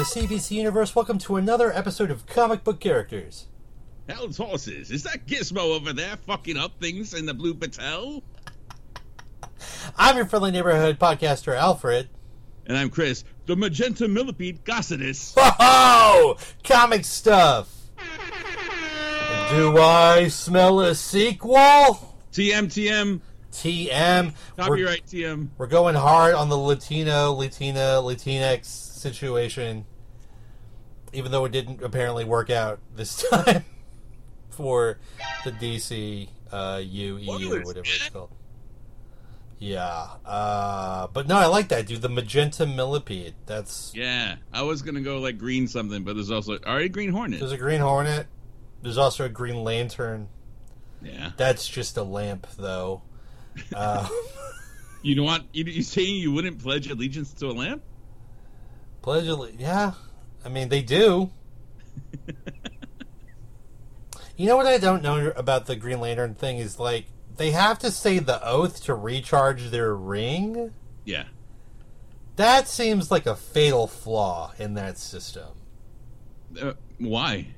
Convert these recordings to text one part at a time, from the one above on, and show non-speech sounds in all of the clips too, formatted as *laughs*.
out there in the CBC universe. Welcome to another episode of Comic Book Characters. Hell's horses. Is that Gizmo over there fucking up things in the Blue Patel? I'm your friendly neighborhood podcaster, Alfred. And I'm Chris, the magenta millipede gossidus. Oh, comic stuff. Do I smell a sequel? TM, TM, TM. We're, copyright TM. we're going hard on the Latino, Latina, Latinx situation, even though it didn't apparently work out this *laughs* time for the DC uh, U, EU, or whatever it's called. Yeah, uh, but no, I like that, dude. The magenta millipede. That's Yeah, I was gonna go like green something, but there's also already Green Hornet. there's a Green Hornet. There's also a Green Lantern. Yeah. That's just a lamp, though. *laughs* Uh, You know what? You, you saying you wouldn't pledge allegiance to a lamp? Pledge alle- yeah. I mean, they do. *laughs* you know what I don't know about the Green Lantern thing is like they have to say the oath to recharge their ring. Yeah. That seems like a fatal flaw in that system. Uh, why?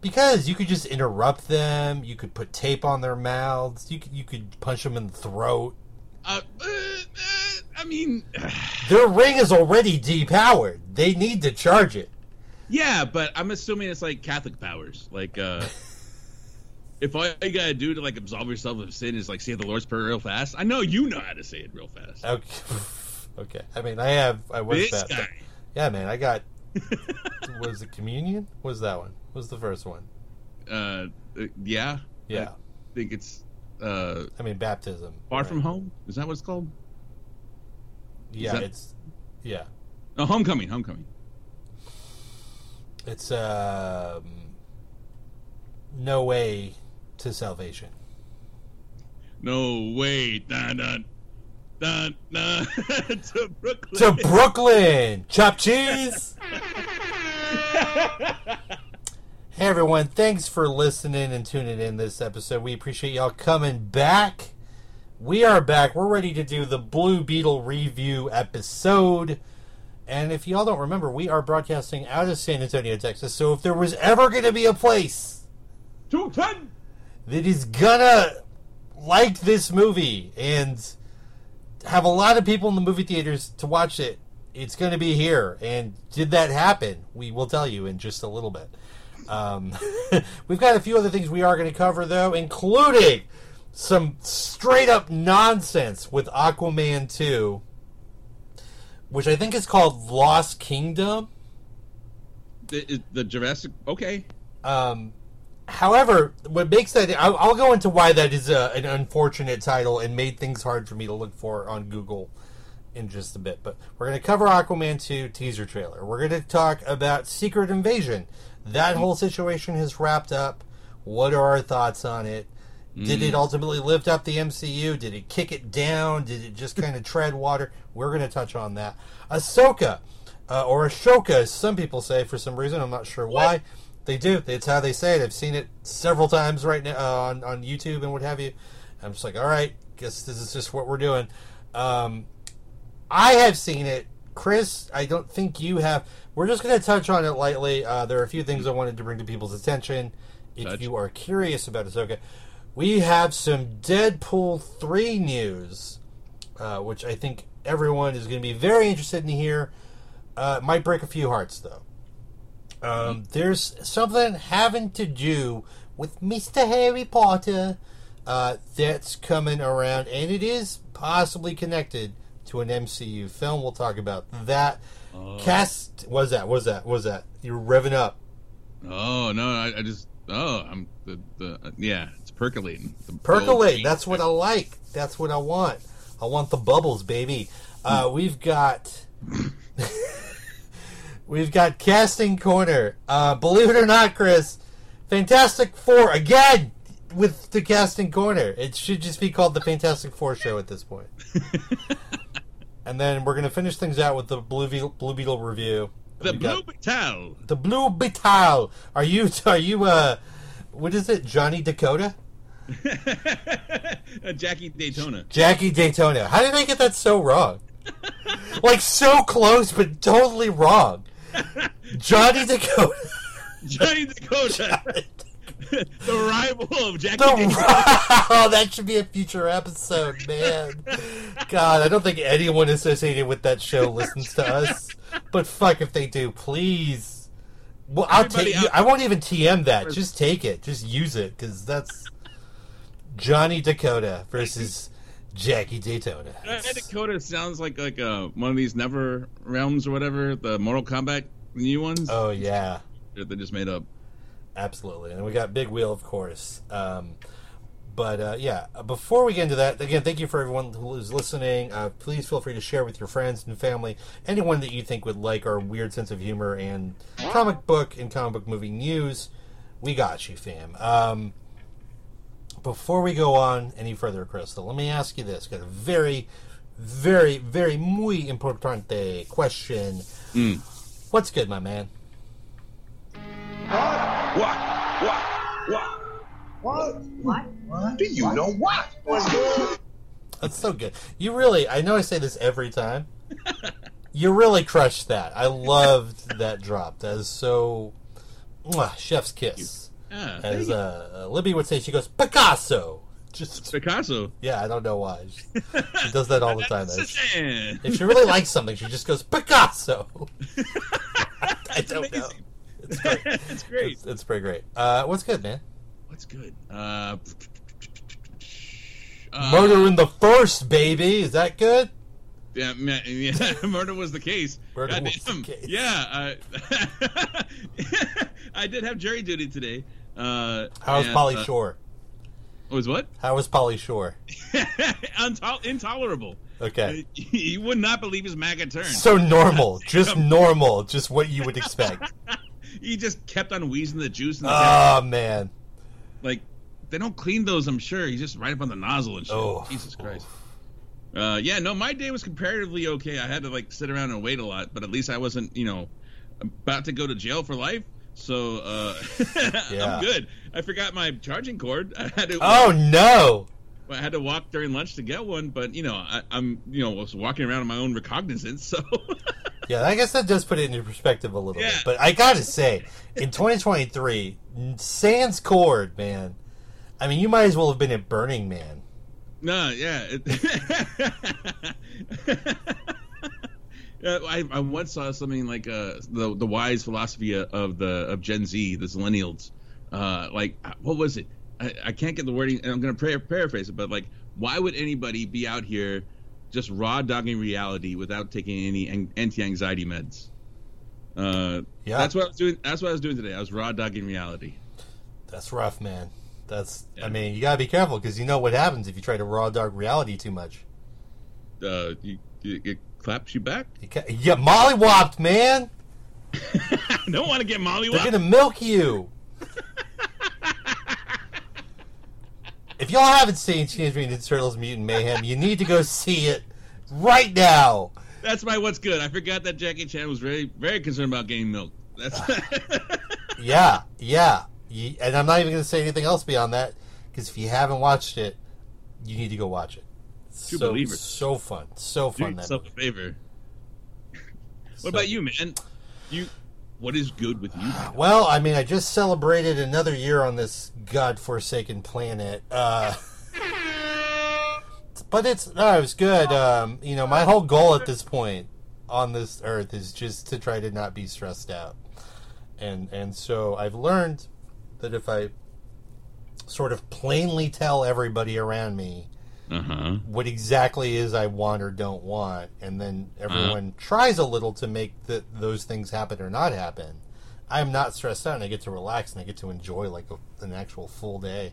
Because you could just interrupt them, you could put tape on their mouths, you could you could punch them in the throat. Uh, uh, uh, I mean, *sighs* Their ring is already depowered. They need to charge it. yeah, but I'm assuming it's like Catholic powers. Like, uh, *laughs* if all you gotta do to like absolve yourself of sin is like say the Lord's Prayer real fast, I know you know how to say it real fast. Okay. *laughs* okay. I mean, I have I was that. guy. Yeah, man, I got. *laughs* was it communion? What was that one? What was the first one? Uh, uh, yeah. Yeah, I think it's uh, I mean baptism. Far right. From Home. Is that what it's called? Yeah, that- it's yeah, No, Homecoming. Homecoming. it's um, no way to salvation. No, way, Dun, dun, dun, dun, to Brooklyn. To Brooklyn, chop cheese. *laughs* Hey everyone, thanks for listening and tuning in this episode. We appreciate y'all coming back. We are back. We're ready to do the Blue Beetle review episode. And if y'all don't remember, we are broadcasting out of San Antonio, Texas. So if there was ever going to be a place Two ten. that is gonna like this movie and have a lot of people in the movie theaters to watch it, it's going to be here. And did that happen? We will tell you in just a little bit. Um, *laughs* we've got a few other things we are going to cover, though, including some straight up nonsense with Aquaman 2, which I think is called Lost Kingdom. The, the Jurassic. Okay. Um, however, what makes that I'll, I'll go into why that is a, an unfortunate title and made things hard for me to look for on Google in just a bit. But we're going to cover Aquaman 2 teaser trailer. We're going to talk about Secret Invasion. That whole situation has wrapped up. What are our thoughts on it? Did it ultimately lift up the MCU? Did it kick it down? Did it just kind of tread water? We're going to touch on that. Ahsoka, uh, or Ashoka, as some people say for some reason. I'm not sure why. They do. It's how they say it. I've seen it several times right now uh, on, on YouTube and what have you. I'm just like, all right, guess this is just what we're doing. Um, I have seen it. Chris, I don't think you have. We're just going to touch on it lightly. Uh, there are a few things I wanted to bring to people's attention. If Touch. you are curious about Ahsoka, we have some Deadpool 3 news, uh, which I think everyone is going to be very interested in hear. Uh, might break a few hearts, though. Um, there's something having to do with Mr. Harry Potter uh, that's coming around, and it is possibly connected to an MCU film. We'll talk about that. Cast, what's that? What's that? What's that? You're revving up. Oh no, I, I just. Oh, I'm the the yeah. It's percolating. The Percolate. That's what I like. That's what I want. I want the bubbles, baby. Uh, we've got. *laughs* We've got casting corner. Uh, believe it or not, Chris, Fantastic Four again with the casting corner. It should just be called the Fantastic Four show at this point. *laughs* and then we're gonna finish things out with the Blue Beetle, Blue Beetle review. The We Blue Beetle. the Blue Beetle. Are you? Are you? Uh, what is it? Johnny Dakota? *laughs* Uh, Jackie Daytona. Jackie Daytona. How did I get that so wrong? *laughs* like so close, but totally wrong. *laughs* Johnny Dakota. Johnny Dakota, *laughs* the rival of Jackie. The, *laughs* oh, that should be a future episode, man. God, I don't think anyone associated with that show listens to us. But fuck if they do, please. Well, I'll Everybody take. out- I won't even TM that. Just take it. Just use it because that's Johnny Dakota versus Jackie Daytona. Johnny Dakota sounds like like uh, one of these Never Realms or whatever, the Mortal Kombat new ones Oh yeah. that they just made up. Absolutely, and we got Big Wheel, of course. Um, but uh, yeah, before we get into that, again, thank you for everyone who's listening. Uh, please feel free to share with your friends and family, anyone that you think would like our weird sense of humor and comic book and comic book movie news. We got you, fam. Um, before we go on any further, Crystal, let me ask you this: got a very, very, very muy importante question. Mm. What's good, my man? What? What? What? What? What? What? Do you know what? What's good? That's so good. You really, I know I say this every time. you really crushed that. I loved that drop. That is so. Mwah, chef's kiss. Yeah, As uh, Libby would say, she goes, Picasso! Just, Picasso. yeah, I don't know why. She, she does that all the time. though. Cezanne. If she really likes something, she just goes, Picasso! *laughs* I don't know. It's great. *laughs* It's great. It's, it's pretty great. Uh, what's good, man? What's good? Uh, uh, Murder in the First, baby! Is that good? Yeah, ma- yeah, *laughs* murder was the case. Murder was the case. Yeah, uh, *laughs* I did have jury duty today. Uh, How was Pauly uh, Shore? Was what? How was Pauly Shore? Untol- intolerable. Okay. You would not believe his MAGA turn. So normal, just normal, just what you would expect. He just kept on wheezing the juice in the Oh man, like they don't clean those. I'm sure he's just right up on the nozzle and shit. Oh. Jesus Christ. Uh, yeah, no, my day was comparatively okay. I had to like sit around and wait a lot, but at least I wasn't, you know, about to go to jail for life. So uh, *laughs* Yeah. I'm good. I forgot my charging cord. *laughs* I had to. oh no, I had to walk during lunch to get one, but you know, I, I'm, you know, was walking around on my own recognizance. So *laughs* yeah, I guess that does put it into perspective a little Yeah. bit. But I gotta say, in 2023, Sans Cord, man. I mean, you might as well have been at Burning Man. No, *laughs* yeah. I, I once saw something like uh, the the wise philosophy of the of Gen Z, the millennials. Uh, like, what was it? I, I can't get the wording, and I'm going to paraphrase it. But like, why would anybody be out here just raw dogging reality without taking any anti-anxiety meds? Uh, Yeah. that's what I was doing. That's what I was doing today. I was raw dogging reality. That's rough, man. That's. I mean, you gotta be careful because you know what happens if you try to raw dog reality too much. Uh, you, you, it claps you back. You, ca- get mollywopped, man. I *laughs* don't want to get Molly. They're gonna milk you. *laughs* if y'all haven't seen Teenage Mutant Ninja Turtles: Mutant Mayhem, you need to go see it right now. That's my what's good. I forgot that Jackie Chan was very very concerned about getting milk. That's *laughs* Yeah, yeah. And I'm not even going to say anything else beyond that because if you haven't watched it, you need to go watch it. True so, believer. So fun, so fun. That yourself a favor. So- What about you, man? You, what is good with you? Well, I mean, I just celebrated another year on this godforsaken planet. Uh, *laughs* but it's no, it was good. Um, you know, my whole goal at this point on this earth is just to try to not be stressed out, and and so I've learned that if I sort of plainly tell everybody around me huh. what exactly is I want or don't want, and then everyone tries a little to make the, those things happen or not happen. I'm not stressed out, and I get to relax and I get to enjoy like a, an actual full day,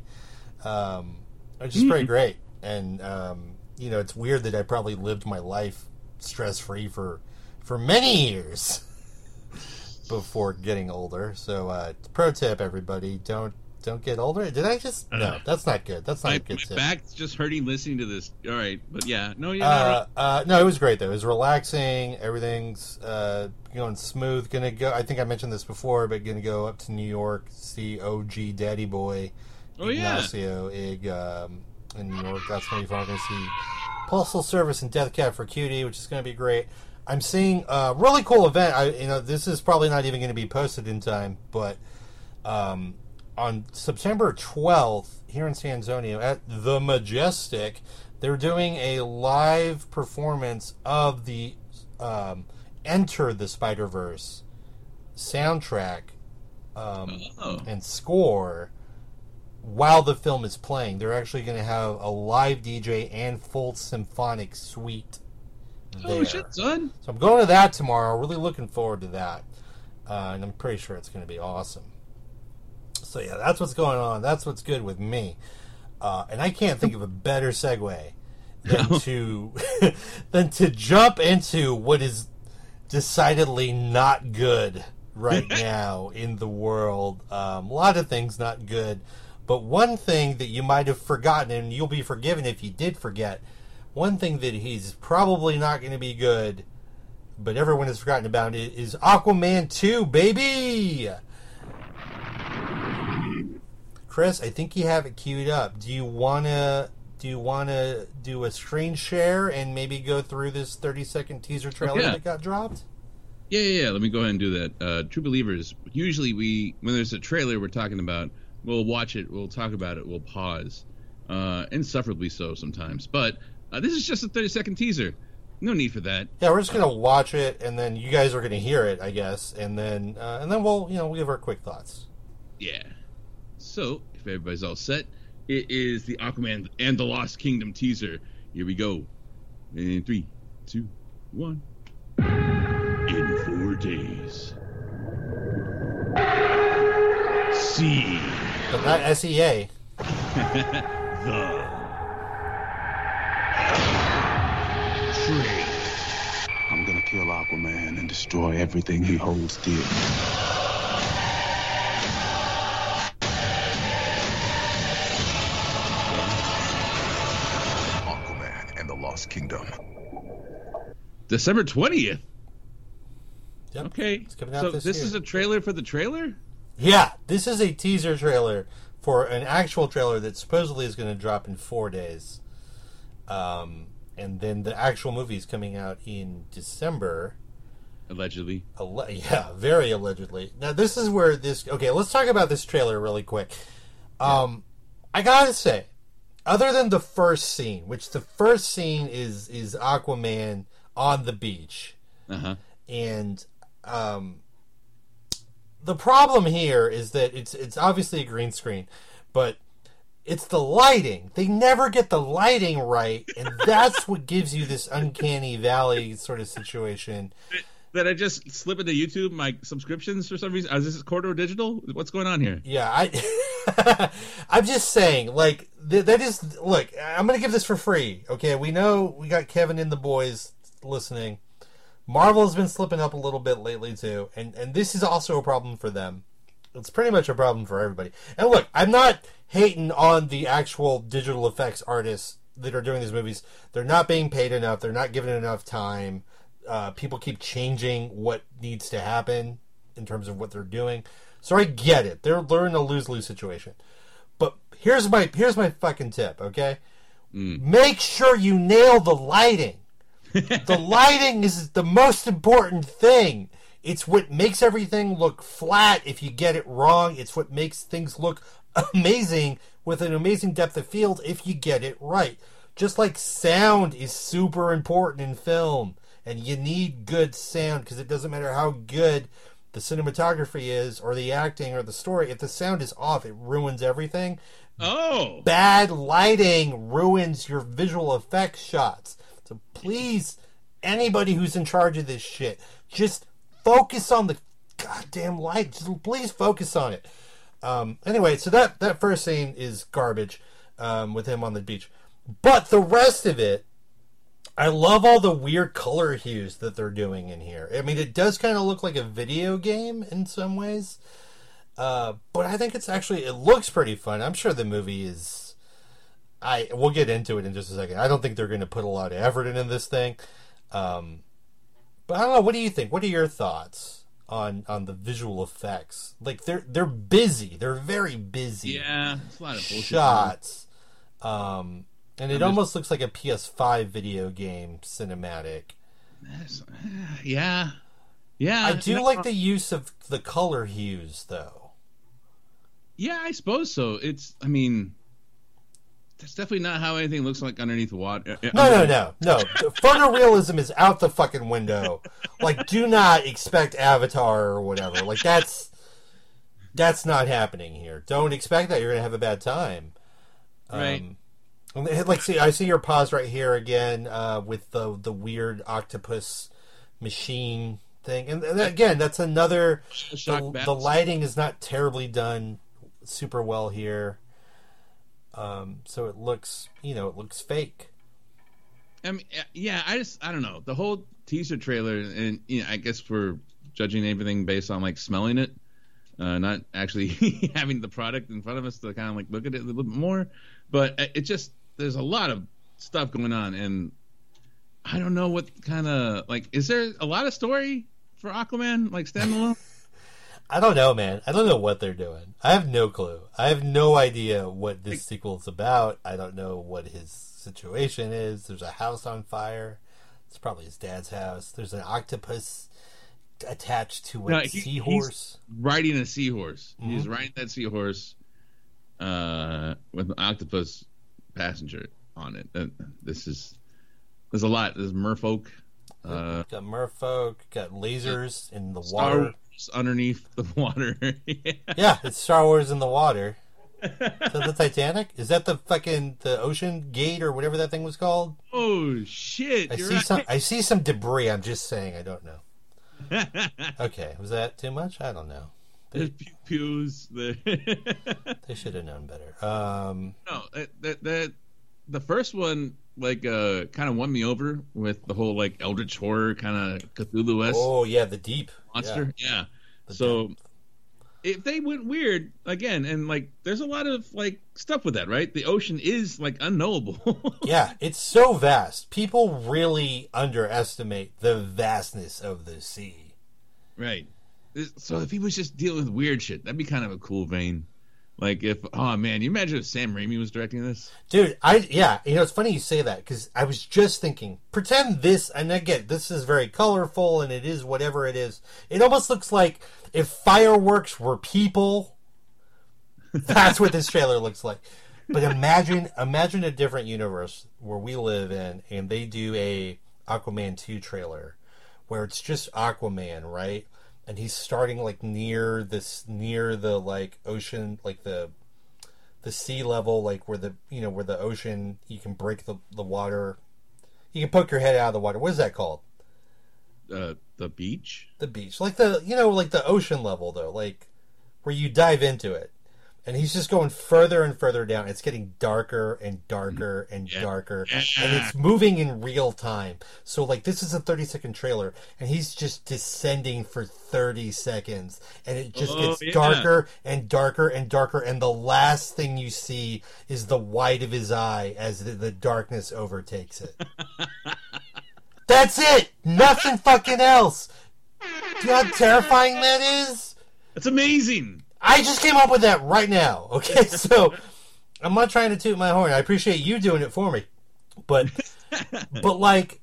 um, which is pretty great. And um, you know, it's weird that I probably lived my life stress free for for many years *laughs* before getting older. So, uh, pro tip, everybody: don't don't get older. Did I just? No, Uh, that's not good. That's not My, a good my tip. back's just hurting listening to this. All right, but yeah, no, you're Uh, not. uh, no, it was great though. It was relaxing. Everything's uh, going smooth. Gonna go. I think I mentioned this before, but gonna go up to New York, see OG Daddy Boy, Oh, yeah. Ignacio Ig um, in New York. That's gonna be fun. I'm gonna see Postal Service and Death Cab for Cutie, which is gonna be great. I'm seeing a really cool event. I, you know, this is probably not even going to be posted in time, but um, on September 12th here in San Antonio at the Majestic, they're doing a live performance of the um, Into the Spider Verse soundtrack um, Oh. and score while the film is playing. They're actually going to have a live DJ and full symphonic suite. Oh shit, son! So I'm going to that tomorrow. Really looking forward to that, uh, and I'm pretty sure it's going to be awesome. So yeah, that's what's going on. That's what's good with me, uh, and I can't think of a better segue than to *laughs* than to jump into what is decidedly not good right *laughs* now in the world. Um, a lot of things not good, but one thing that you might have forgotten, and you'll be forgiven if you did forget. One thing that he's probably not going to be good, but everyone has forgotten about it, is Aquaman 2, baby! Chris, I think you have it queued up. Do you wanna do you wanna do a screen share and maybe go through this thirty second teaser trailer that got dropped? Yeah, yeah, yeah. Let me go ahead and do that. Uh, True Believers. Usually, we when there's a trailer we're talking about, we'll watch it, we'll talk about it, we'll pause, uh, insufferably so sometimes. But uh, this is just a 30 second teaser. No need for that. Yeah, we're just gonna watch it and then you guys are gonna hear it, I guess, and then uh, and then we'll you know we'll give our quick thoughts. Yeah. So, if everybody's all set, it is the Aquaman and the Lost Kingdom teaser. Here we go. In three, two, one. In four days. See But not E SEA. *laughs* the trade. I'm gonna kill Aquaman and destroy everything he holds dear. Aquaman and the Lost Kingdom. December 20th. Yep. Okay. It's coming out so this this year. is a trailer for the trailer? Yeah, this is a teaser trailer for an actual trailer that supposedly is going to drop in four days. Um, and then the actual movie is coming out in December. Allegedly. Alle- *laughs* yeah, very allegedly. Now this is where this. Okay, let's talk about this trailer really quick. Um, I gotta say, other than the first scene, which the first scene is is Aquaman on the beach, Uh huh. and um, the problem here is that it's it's obviously a green screen, but it's the lighting. They never get the lighting right, and *laughs* that's what gives you this uncanny valley sort of situation. That I just slip into YouTube my subscriptions for some reason. Is this Corridor Digital? What's going on here? Yeah, I *laughs* I'm just saying, like th- that is look. I'm gonna give this for free. Okay, we know we got Kevin and the boys listening. Marvel's been slipping up a little bit lately too, and and this is also a problem for them. It's pretty much a problem for everybody. And look, I'm not hating on the actual digital effects artists that are doing these movies. They're not being paid enough. They're not given enough time. Uh, people keep changing what needs to happen in terms of what they're doing. So I get it. They're they're in a lose lose situation. But here's my here's my fucking tip. Okay, make sure you nail the lighting. The lighting is the most important thing. It's what makes everything look flat if you get it wrong. It's what makes things look amazing with an amazing depth of field if you get it right. Just like sound is super important in film, and you need good sound because it doesn't matter how good the cinematography is, or the acting, or the story. If the sound is off, it ruins everything Oh, bad lighting ruins your visual effects shots. So please, anybody who's in charge of this shit, just focus on the goddamn light. Just please focus on it. Um, anyway, so that that first scene is garbage um, with him on the beach, but the rest of it, I love all the weird color hues that they're doing in here. I mean, it does kind of look like a video game in some ways. Uh, but I think it's actually it looks pretty fun. I'm sure the movie is. I we'll get into it in just a second. I don't think they're going to put a lot of effort into this thing. Um, but I don't know. What do you think? What are your thoughts on on the visual effects? Like they're they're busy. They're very busy. yeah. It's a lot of bullshit. shots. Um, and it I'm just- almost looks like a PS5 video game cinematic. That's- *sighs* yeah, yeah. I do like the use of the color hues, though. Yeah, I suppose so. It's. I mean, that's definitely not how anything looks like underneath water. No, no, no, no. Photorealism is out the fucking window. Like, do not expect Avatar or whatever. Like, that's that's not happening here. Don't expect that. You're gonna have a bad time. Right. Um, like, see, I see your pause right here again uh, with the the weird octopus machine thing, and, and again, that's another. The, the lighting is not terribly done super well here. Um, so it looks, you know, it looks fake. I mean, yeah, I just I don't know the whole teaser trailer, and you know, I guess we're judging everything based on like smelling it, uh, not actually *laughs* having the product in front of us to kind of like look at it a little bit more. But it just there's a lot of stuff going on, and I don't know what kind of like is there a lot of story for Aquaman like standalone? I don't know, man. I don't know what they're doing. I have no clue. I have no idea what this sequel is about. I don't know what his situation is. There's a house on fire. It's probably his dad's house. There's an octopus attached to a No, he- seahorse. riding a seahorse. He's Mm-hmm. riding that seahorse uh, with an octopus passenger on it. Uh, this is there's a lot. There's merfolk, uh, Got merfolk. Got lasers in the Star water. Wars underneath the *laughs* water. Yeah. Yeah, it's Star Wars in the water. Is that the Titanic? Is that the fucking the Ocean Gate or whatever that thing was called? oh shit! I see right. some. I see some debris. I'm just saying. I don't know. *laughs* Okay, was that too much? I don't know. There's pew pews. The They should have known better. Um, no, that, that that the first one like uh kind of won me over with the whole like eldritch horror kind of Cthulhu esque oh yeah, the deep monster. Yeah. Yeah. The So if they went weird again, and like there's a lot of like stuff with that, right? The ocean is like unknowable. *laughs* Yeah, it's so vast. People really underestimate the vastness of the sea. right. So if he was just dealing with weird shit, that'd be kind of a cool vein. Like if oh man, you imagine if Sam Raimi was directing this? Dude, I yeah, you know it's funny you say that because I was just thinking, pretend this, and again, this is very colorful and it is whatever it is. It almost looks like if fireworks were people. That's what this trailer looks like. But imagine, imagine a different universe where we live in, and they do a Aquaman two trailer, where it's just Aquaman, right? And he's starting like near this, near the like ocean, like the the sea level, like where the you know where the ocean, you can break the the water, you can poke your head out of the water. What is that called? Uh, the beach. The beach, like the you know like the ocean level though, like where you dive into it, and he's just going further and further down. It's getting darker and darker mm-hmm. and Yeah. darker, Yeah. and it's moving in real time. So like this is a thirty second trailer, and he's just descending for thirty seconds, and it just Oh, gets yeah. darker and darker and darker, and the last thing you see is the white of his eye as the, the darkness overtakes it. *laughs* That's it. Nothing fucking else. Do you know how terrifying that is? That's amazing. I just came up with that right now. *laughs* Okay, so I'm not trying to toot my horn. I appreciate you doing it for me, but *laughs* but like,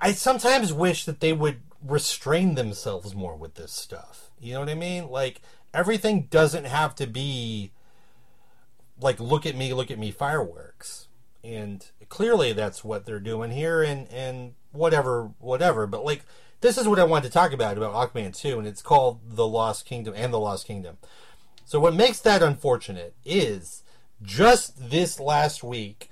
I sometimes wish that they would restrain themselves more with this stuff. You know what I mean? Like everything doesn't have to be like look at me, look at me fireworks. And clearly that's what they're doing here and and whatever whatever, but like this is what I wanted to talk about about Aquaman 2 and it's called The Lost Kingdom and The Lost Kingdom. So what makes that unfortunate is just this last week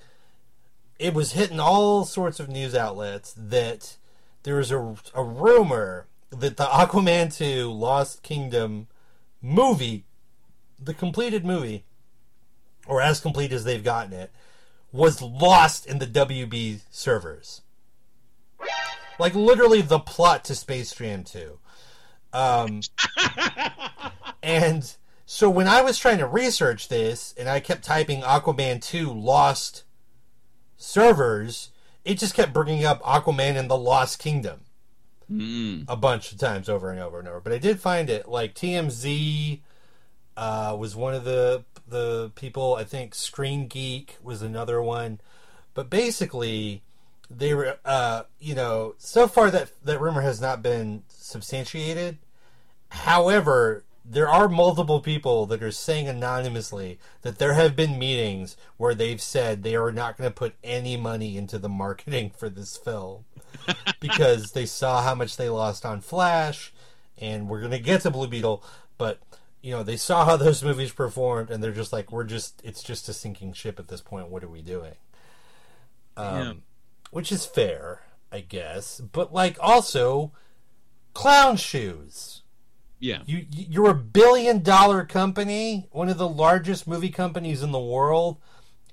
it was hitting all sorts of news outlets that there was a, a rumor that the Aquaman 2 Lost Kingdom movie, the completed movie, or as complete as they've gotten it, was lost in the WB servers. Like literally the plot to Space Jam 2. Um, *laughs* and so when I was trying to research this and I kept typing Aquaman 2 lost servers, it just kept bringing up Aquaman and the Lost Kingdom Mm. a bunch of times over and over and over. But I did find it like TMZ uh, was one of the the people. I think Screen Geek was another one. But basically, they were, uh, you know, so far that that rumor has not been substantiated. However, there are multiple people that are saying anonymously that there have been meetings where they've said they are not going to put any money into the marketing for this film *laughs* because they saw how much they lost on Flash, and we're going to get to Blue Beetle, but you know they saw how those movies performed, and they're just like, we're just, it's just a sinking ship at this point. What are we doing? Um, Yeah. Which is fair, I guess, but like also, clown shoes. Yeah. You you're a billion dollar company, one of the largest movie companies in the world,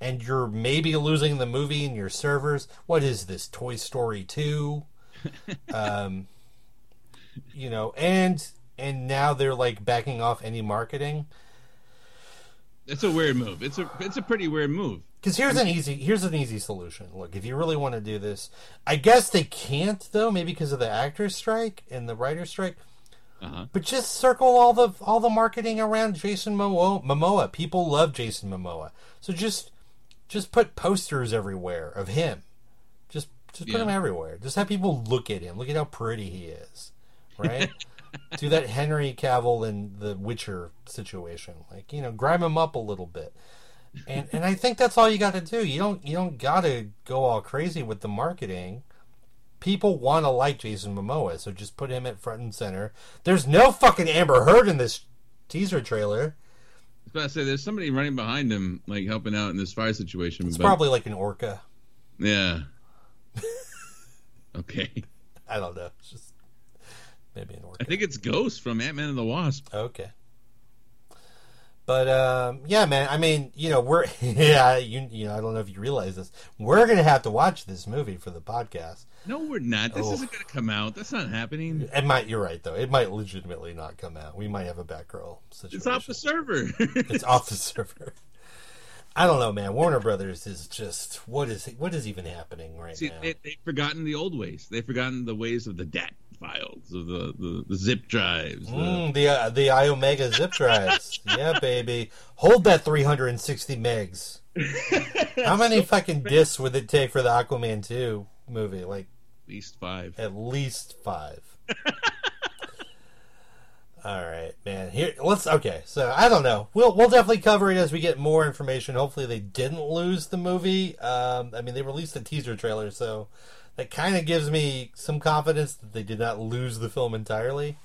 and you're maybe losing the movie in your servers. What is this? Toy Story two? *laughs* um, you know, and and now they're like backing off any marketing. It's a weird move. It's a it's a pretty weird move. Because here's an easy here's an easy solution. Look, if you really want to do this, I guess they can't though, maybe because of the actors strike and the writers strike. Uh-huh. But just circle all the all the marketing around Jason Momoa. Momoa. People love Jason Momoa, so just just put posters everywhere of him. Just just put Yeah. him everywhere. Just have people look at him. Look at how pretty he is, right? *laughs* Do that Henry Cavill and the Witcher situation. Like you know, grime him up a little bit. And and I think that's all you got to do. You don't you don't got to go all crazy with the marketing people want to like Jason Momoa, so just put him at front and center. There's no fucking Amber Heard in this teaser trailer. I was about to say there's somebody running behind him, like helping out in this fire situation. It's but- probably like an orca. yeah. *laughs* okay. I don't know. It's just maybe an orca. I think it's Ghost from Ant Man and the Wasp. Okay. But um, yeah, man. I mean, you know, we're *laughs* yeah, you you know, I don't know if you realize this. We're gonna have to watch this movie for the podcast. No, we're not. This Oh. isn't going to come out. That's not happening. It might. You're right, though. It might legitimately not come out. We might have a Batgirl situation. It's off the server. It's off the *laughs* server. I don't know, man. Warner Brothers is just what is what is even happening right See, now? they, they've forgotten the old ways. They've forgotten the ways of the DAT files, of the, the, the zip drives. the- Mm, the uh, the iOmega zip drives. *laughs* yeah, baby. Hold that 360 megs. How many *laughs* fucking discs would it take for the Aquaman 2 movie? Like At least five. at least 5. *laughs* All right, man. Here let's okay. So, I don't know. We'll we'll definitely cover it as we get more information. Hopefully they didn't lose the movie. Um I mean, they released a teaser trailer, so that kind of gives me some confidence that they did not lose the film entirely.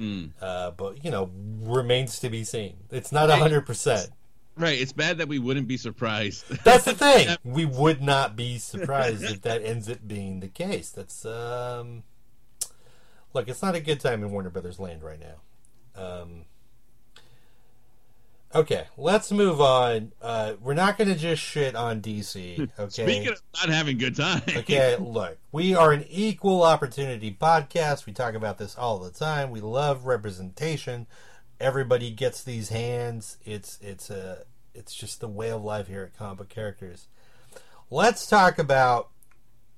Mm. Uh, but you know, remains to be seen. It's not hundred percent. Right. It's bad that we wouldn't be surprised. *laughs* That's the thing. *laughs* We would not be surprised if that ends up being the case. That's um, look, it's not a good time in Warner Brothers land right now. Um, okay, let's move on. Uh, we're not going to just shit on DC. Okay. Speaking of not having good time. Okay, look, we are an equal opportunity podcast. We talk about this all the time. We love representation. Everybody gets these hands. It's it's a it's just the way of life here at Comic Book Characters. Let's talk about.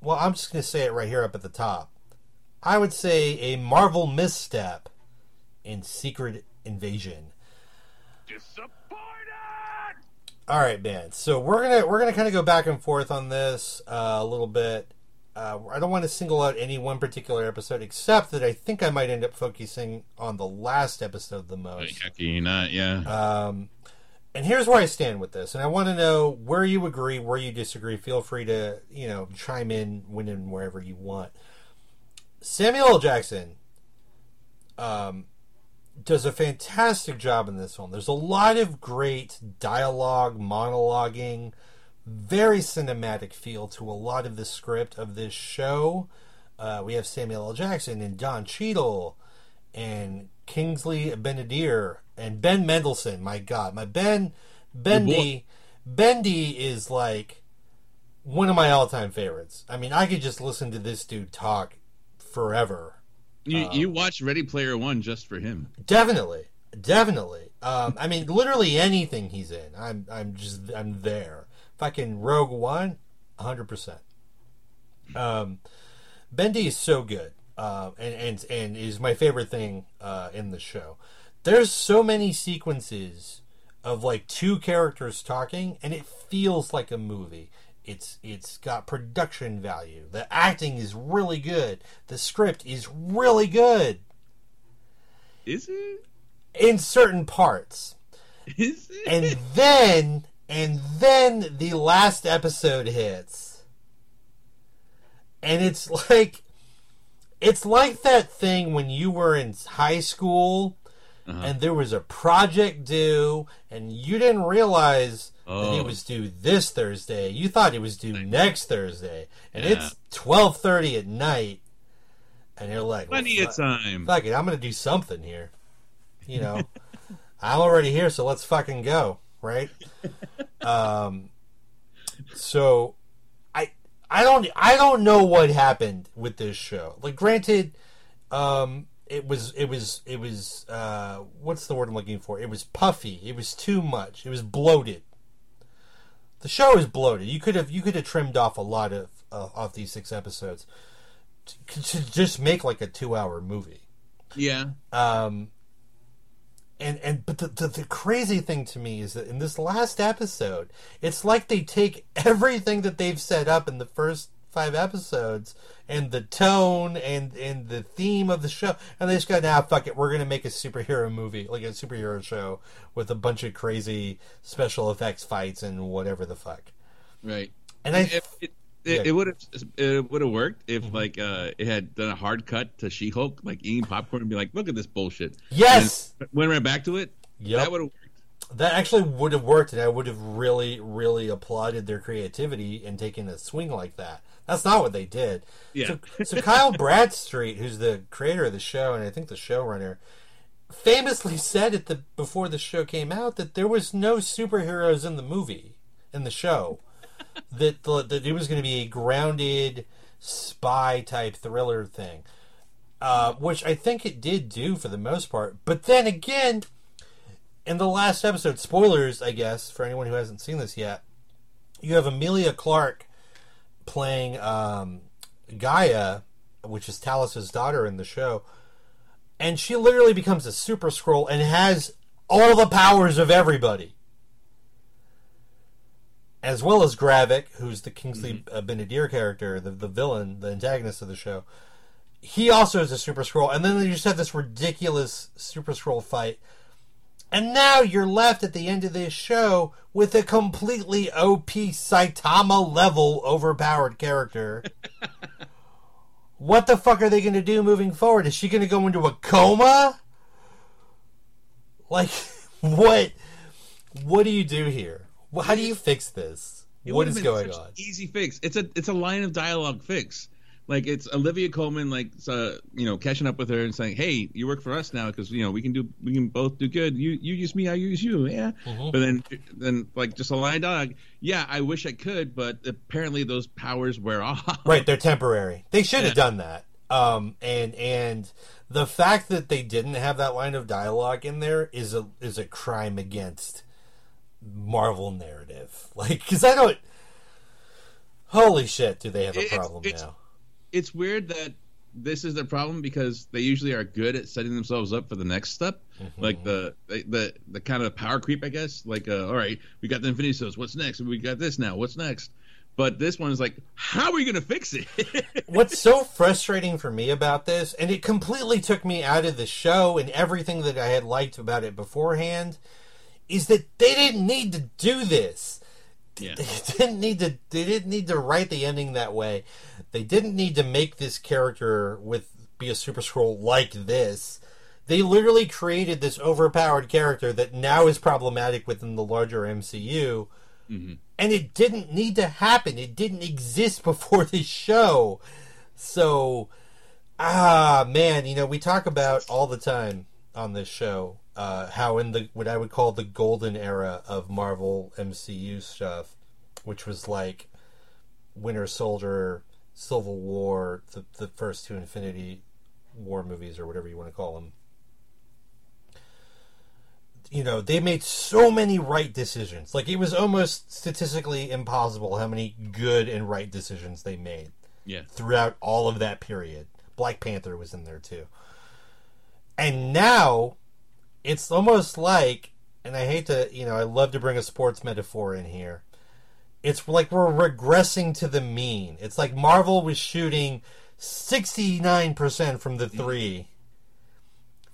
Well, I'm just going to say it right here up at the top. I would say a Marvel misstep in Secret Invasion. Disappointed. All right, man. So we're gonna we're gonna kind of go back and forth on this uh, a little bit. Uh, I don't want to single out any one particular episode, except that I think I might end up focusing on the last episode the most. How can you not? Yeah. Um, and here's where I stand with this, and I want to know where you agree, where you disagree. Feel free to you know chime in when and wherever you want. Samuel L. Jackson um, does a fantastic job in this film. There's a lot of great dialogue, monologuing, very cinematic feel to a lot of the script of this show. Uh, we have Samuel L. Jackson and Don Cheadle and Kingsley Ben-Adir and Ben Mendelsohn. My God, my Ben Bendy Bendy is like one of my all-time favorites. I mean, I could just listen to this dude talk forever. You uh, you watch Ready Player One just for him. Definitely, definitely. Um, I mean, literally anything he's in, I'm, I'm just, I'm there. Fucking Rogue One, hundred percent. Um, Bendy is so good, uh, and and and is my favorite thing uh, in the show. There's so many sequences of like two characters talking, and it feels like a movie. It's it's got production value. The acting is really good. The script is really good Is it? in certain parts. Is it? And then and then the last episode hits. And it's *laughs* like it's like that thing when you were in high school Uh-huh. and there was a project due and you didn't realize that Oh. it was due this Thursday. You thought it was due next Thursday. And Yeah. it's 12:30 at night. And you're like, well, Plenty of time. fuck it, I'm gonna do something here. You know, *laughs* I'm already here, so let's fucking go, right? *laughs* um, so I I don't I don't know what happened with this show. Like, granted, um, it was it was it was uh, what's the word I'm looking for? It was puffy. It was too much. It was bloated. The show is bloated. You could have you could have trimmed off a lot of uh, off these six episodes to, to just make like a two hour movie. Yeah. Um, and and but the, the the crazy thing to me is that in this last episode, it's like they take everything that they've set up in the first five episodes and the tone and and the theme of the show, and they just go, "Now, fuck it, we're gonna make a superhero movie, like a superhero show with a bunch of crazy special effects fights and whatever the fuck." Right. And I, It, it, it, Yeah. it would have it would have worked if Mm-hmm. like uh it had done a hard cut to She Hulk, like eating popcorn and be like, "Look at this bullshit." yes, went right back to it. Yep. That would have worked. That actually would have worked, and I would have really, really applauded their creativity in taking a swing like that. That's not what they did. Yeah. So, so Kyle *laughs* Bradstreet, who's the creator of the show and I think the showrunner, famously *laughs* said at the before the show came out that there was no superheroes in the movie, in the show. *laughs* that the, that it was going to be a grounded spy type thriller thing, uh, which I think it did do for the most part. But then again, in the last episode, spoilers, I guess, for anyone who hasn't seen this yet, you have Emilia Clarke playing um, Gaia, which is Talos's daughter in the show, and she literally becomes a super scroll and has all the powers of everybody. As well as Gravik, who's the Kingsley uh, Ben-Adir character, the, the villain, the antagonist of the show. He also is a super scroll, and then they just have this ridiculous super scroll fight and now you're left at the end of this show with a completely OP Saitama level overpowered character. what the fuck are they going to do moving forward? Is she going to go into a coma? Like, *laughs* what? What do you do here? How do you fix this? It what is going on? Easy fix. It's a it's a line of dialogue fix. Like it's Olivia Colman, like uh, you know, catching up with her and saying, "Hey, you work for us now because you know we can do we can both do good. You you use me, I use you, yeah." Mhm. But then then like just a line of dialogue. Yeah, I wish I could, but apparently those powers wear off. Right, they're temporary. They should have Yeah. done that. Um, and and the fact that they didn't have that line of dialogue in there is a is a crime against Marvel narrative. Like, because I don't. Holy shit! Do they have a It's- problem it's- now? It's weird that this is their problem because they usually are good at setting themselves up for the next step, Mm-hmm. like the, the the kind of power creep, I guess. Like, uh, all right, we got the Infinity Stones. What's next? We got this now. What's next? But this one is like, how are we gonna fix it? *laughs* What's so frustrating for me about this, and it completely took me out of the show and everything that I had liked about it beforehand, is that they didn't need to do this. yeah, They *laughs* didn't need to. They didn't need to write the ending that way. They didn't need to make this character with be a super scroll like this. They literally created this overpowered character that now is problematic within the larger MCU, and it didn't need to happen. It didn't exist *laughs* before this show. So, ah, man, you know we talk about all the time on this show uh, how in the what I would call the golden era of Marvel MCU stuff, which was like Winter Soldier, Civil War, the the first two Infinity War movies or whatever you want to call them. You know, they made so many right decisions. Like it was almost statistically impossible how many good and right decisions they made yeah, throughout all of that period. Black Panther was in there too. And now it's almost like and I hate to, you know, I love to bring a sports metaphor in here. It's like we're regressing to the mean. It's like Marvel was shooting 69% from the 3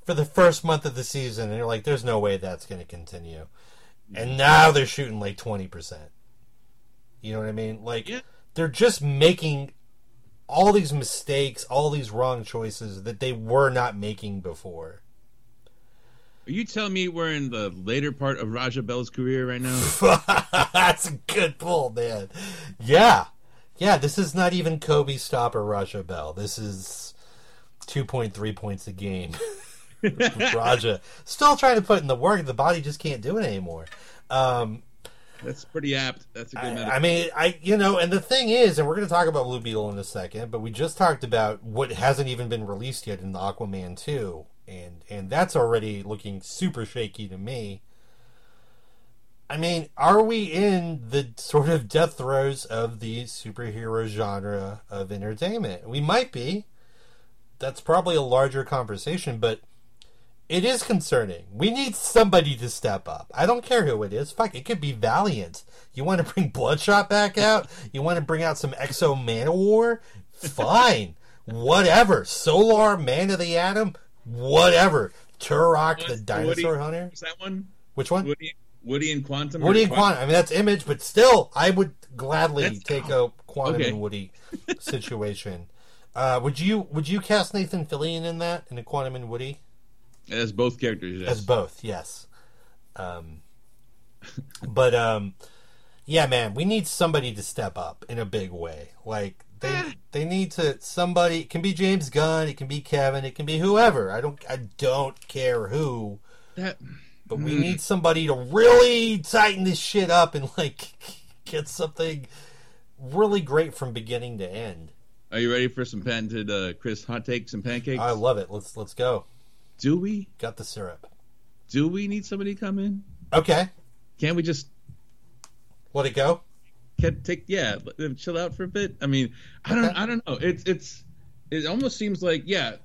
for the first month of the season and you're like there's no way that's going to continue. And now they're shooting like 20%. You know what I mean? Like Yeah. they're just making all these mistakes, all these wrong choices that they were not making before. Are you telling me we're in the later part of Raja Bell's career right now? *laughs* That's a good pull, man. Yeah. Yeah, this is not even Kobe Stopper Raja Bell. This is 2.3 points a game. *laughs* Raja. Still trying to put in the work. The body just can't do it anymore. Um, That's pretty apt. That's a good I, metaphor. I mean, I you know, and the thing is, and we're going to talk about Blue Beetle in a second, but we just talked about what hasn't even been released yet in the Aquaman two, and and that's already looking super shaky to me. I mean, are we in the sort of death throes of the superhero genre of entertainment? We might be. That's probably a larger conversation, but it is concerning. We need somebody to step up. I don't care who it is. Fuck, it could be Valiant. You want to bring Bloodshot back out? You want to bring out some X-O Manowar? Fine. Whatever. Solar, Man of the Atom? Whatever. Turok, the Woody- dinosaur hunter? Is that one? Which one? Woody, Woody and Quantum. Woody and Quantum. I mean, that's Image, but still, I would gladly That's- take a Quantum Okay. and Woody *laughs* situation. Uh, would you would you cast Nathan Fillion in that in a Quantum and Woody? As both characters. Yes. As both, yes. Um, but um, yeah, man, we need somebody to step up in a big way. Like they they need to somebody. It can be James Gunn, it can be Kevin, it can be whoever. I don't I don't care who, That, but we need somebody to really tighten this shit up and like *laughs* get something really great from beginning to end. are you ready for some patented uh, Chris hot takes and pancakes? I love it. Let's let's go. do we? Got the syrup. Do we need somebody to come in? Okay, Can't we just let it go. Can take yeah chill out for a bit. I mean i don't i don't know. It's it's it almost seems like yeah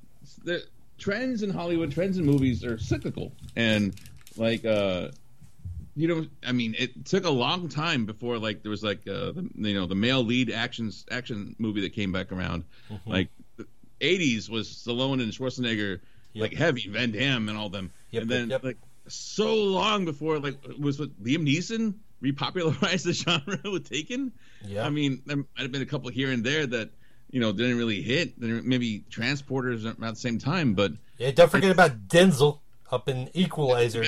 the trends in hollywood trends in movies are cyclical. And like uh you know i mean it took a long time before like there was like uh the, you know the male lead actions action movie that came back around. Mm-hmm. like the 80s was stallone and schwarzenegger Yep. like heavy van damme and all them. Yep, and then yep. like so long before like was with liam neeson repopularized *laughs* the genre with taken Yeah. I mean, there might have been a couple here and there that you know didn't really hit. Maybe transporters around the same time, but Yeah, don't forget about Denzel up in Equalizer.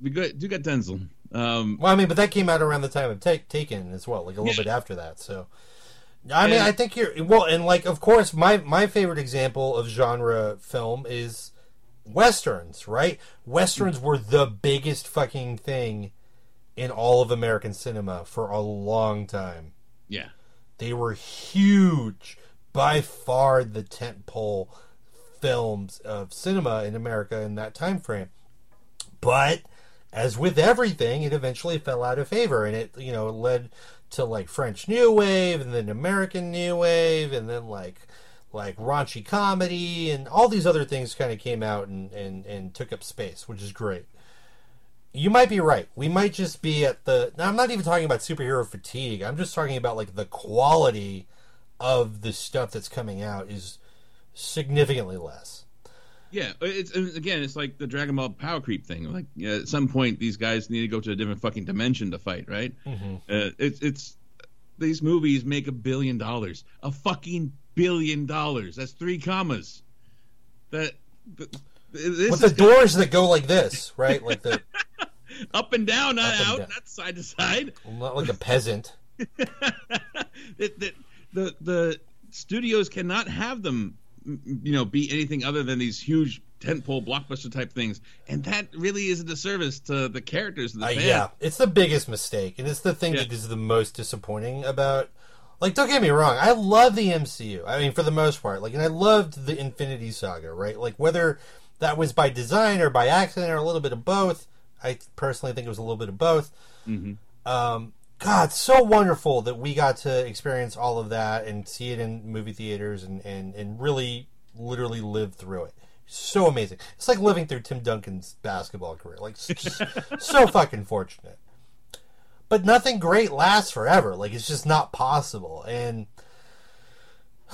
we got do got Denzel. Um, Well, I mean, but that came out around the time of take, Taken as well, like a little bit after that. So, I mean, And- I think you're well, and like, of course, my my favorite example of genre film is westerns. Right? Westerns were the biggest fucking thing in all of American cinema for a long time. yeah, They were huge, by far the tentpole films of cinema in America in that time frame. But as with everything, it eventually fell out of favor, and it you know led to like French New Wave, and then American New Wave, and then like like raunchy comedy, and all these other things kind of came out and, and and took up space, which is great. You might be right. We might just be at the. Now, I'm not even talking about superhero fatigue. I'm just talking about like the quality of the stuff that's coming out is significantly less. yeah. It's again, it's like the Dragon Ball power creep thing. Like yeah, at some point, these guys need to go to a different fucking dimension to fight, right? Mm-hmm. Uh, it's it's these movies make a billion dollars, a fucking billion dollars. That's three commas. That. th- This With the is doors that go like this, right? Like the *laughs* *laughs* up and down, not Up out, down. not side to side. *laughs* not like a peasant. *laughs* it, the, the the studios cannot have them, you know, be anything other than these huge tentpole blockbuster type things, and that really is a disservice to the characters the Uh, yeah, it's the biggest mistake, and it's the thing Yeah. that is the most disappointing about. Like, don't get me wrong, I love the MCU. I mean, for the most part, like, and I loved the Infinity Saga, right? Like, whether that was by design or by accident or a little bit of both. I personally think it was a little bit of both. Mm-hmm. Um, God, so wonderful that we got to experience all of that and see it in movie theaters and, and, and really, literally live through it. So amazing. It's like living through Tim Duncan's basketball career. Like, *laughs* so fucking fortunate. but nothing great lasts forever. Like it's just not possible. And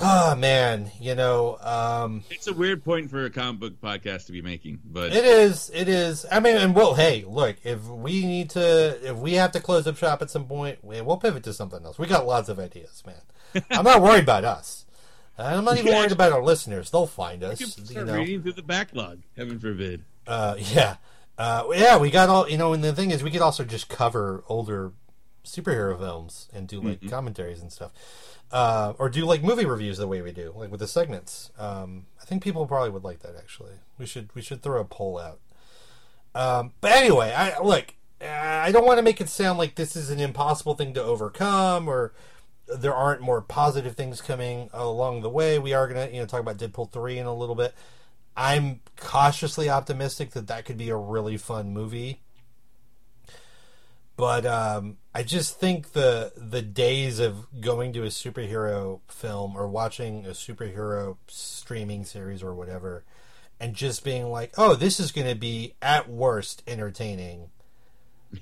oh man, you know, um, It's a weird point for a comic book podcast to be making, but it is. It is. I mean, and well, hey, look, if we need to, if we have to close up shop at some point, we- we'll pivot to something else. We got lots of ideas, man. *laughs* I'm not worried about us. I'm not even Yeah, worried about our listeners. They'll find us. can You start know. reading through the backlog. Heaven forbid. Uh, yeah, uh, yeah. We got all. You know, and the thing is, we could also just cover older superhero films and do like commentaries and stuff, uh, or do like movie reviews the way we do, like with the segments. Um, I think people probably would like that. Actually, we should we should throw a poll out. Um, but anyway, I look. I don't want to make it sound like this is an impossible thing to overcome, or there aren't more positive things coming along the way. We are gonna, you know, talk about Deadpool three in a little bit. I'm cautiously optimistic that that could be a really fun movie. But um, I just think the the days of going to a superhero film or watching a superhero streaming series or whatever, and just being like, "Oh, this is going to be at worst entertaining."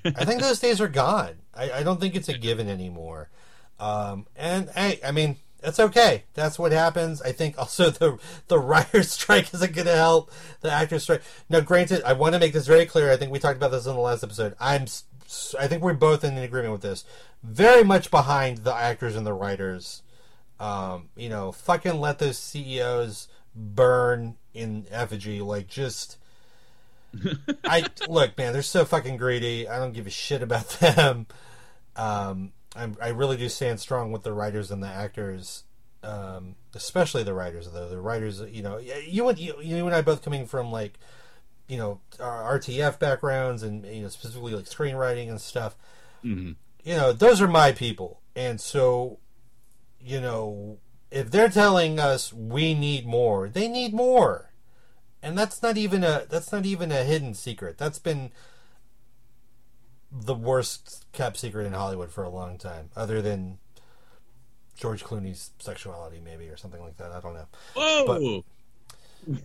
I think those days are gone. I, I don't think it's a given anymore. Um, and hey, I mean, that's okay. That's what happens. I think also *laughs* the the writer's strike isn't going to help the actor's strike. Now, granted, I want to make this very clear. I think we talked about this in the last episode. I'm, I think we're both in agreement with this. Very much behind the actors and the writers. Um, you know, fucking let those CEOs burn in effigy. Like, just. *laughs* I look, man. They're so fucking greedy. I don't give a shit about *laughs* them. Um, I'm, I really do stand strong with the writers and the actors, um, especially the writers. Though the writers, you know, you and you, you and I both coming from like, you know, RTF backgrounds and you know specifically like screenwriting and stuff. Mhm. You know, those are my people, and so, you know, if they're telling us we need more, they need more, and that's not even a that's not even a hidden secret. That's been the worst kept secret in Hollywood for a long time, other than George Clooney's sexuality, maybe, or something like that. I don't know. Whoa!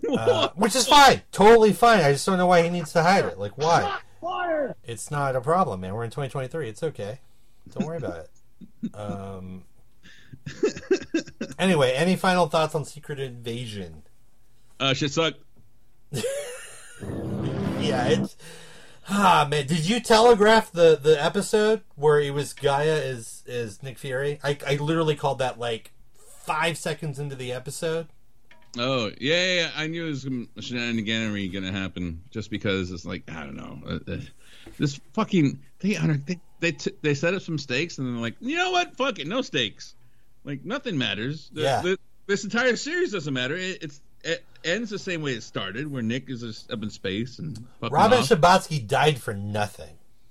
Uh, *laughs* which is fine, totally fine. I just don't know why he needs to hide it. Like, why? It's not a problem, man. We're in 2023. It's okay. Don't worry about it. Um. *laughs* Anyway, any final thoughts on Secret Invasion? uh, shit sucked. *laughs* Yeah, it's ah man. Did you telegraph the the episode where it was G'iah is is Nick Fury? I I literally called that like five seconds into the episode. Oh yeah, yeah. I knew it was shenaniganery gonna happen just because it's like I don't know. Uh, uh, this fucking they they they, t- they set up some stakes and they're like, you know what? Fuck it, no stakes. Like nothing matters. The- Yeah. the- this entire series doesn't matter. It, it's it ends the same way it started, where Nick is just up in space and Robin off. Scherbatsky died for nothing, *laughs*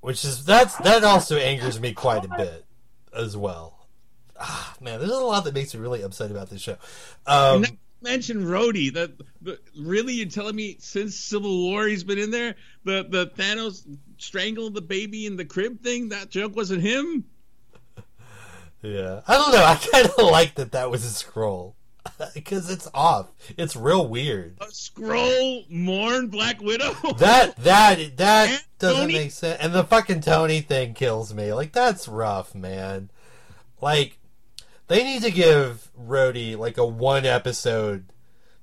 which is that's that also angers me quite a bit as well. Ah, man, there's a lot that makes me really upset about this show. Um, Not mention Rhodey. That the, really you're telling me since Civil War he's been in there. The the Thanos strangled the baby in the crib thing. That joke wasn't him. Yeah, I don't know. I kind of *laughs* like that that was a Skrull *laughs* because it's off. It's real weird. A Skrull mourn Black Widow. *laughs* That that that And doesn't Tony? make sense. And the fucking Tony thing kills me. Like that's rough, man. Like they need to give Rhodey like a one episode,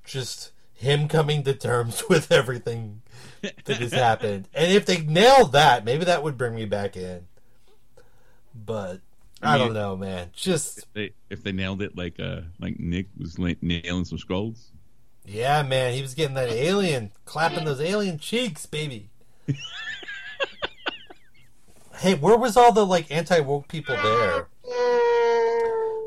just him coming to terms *laughs* with everything that has happened. And if they nailed that, maybe that would bring me back in. But I, I don't know, man. Just they, if they nailed it like uh like Nick was nailing some Skrulls. yeah, man. He was getting that alien, clapping those alien cheeks, baby. *laughs* hey, where was all the like anti woke people there?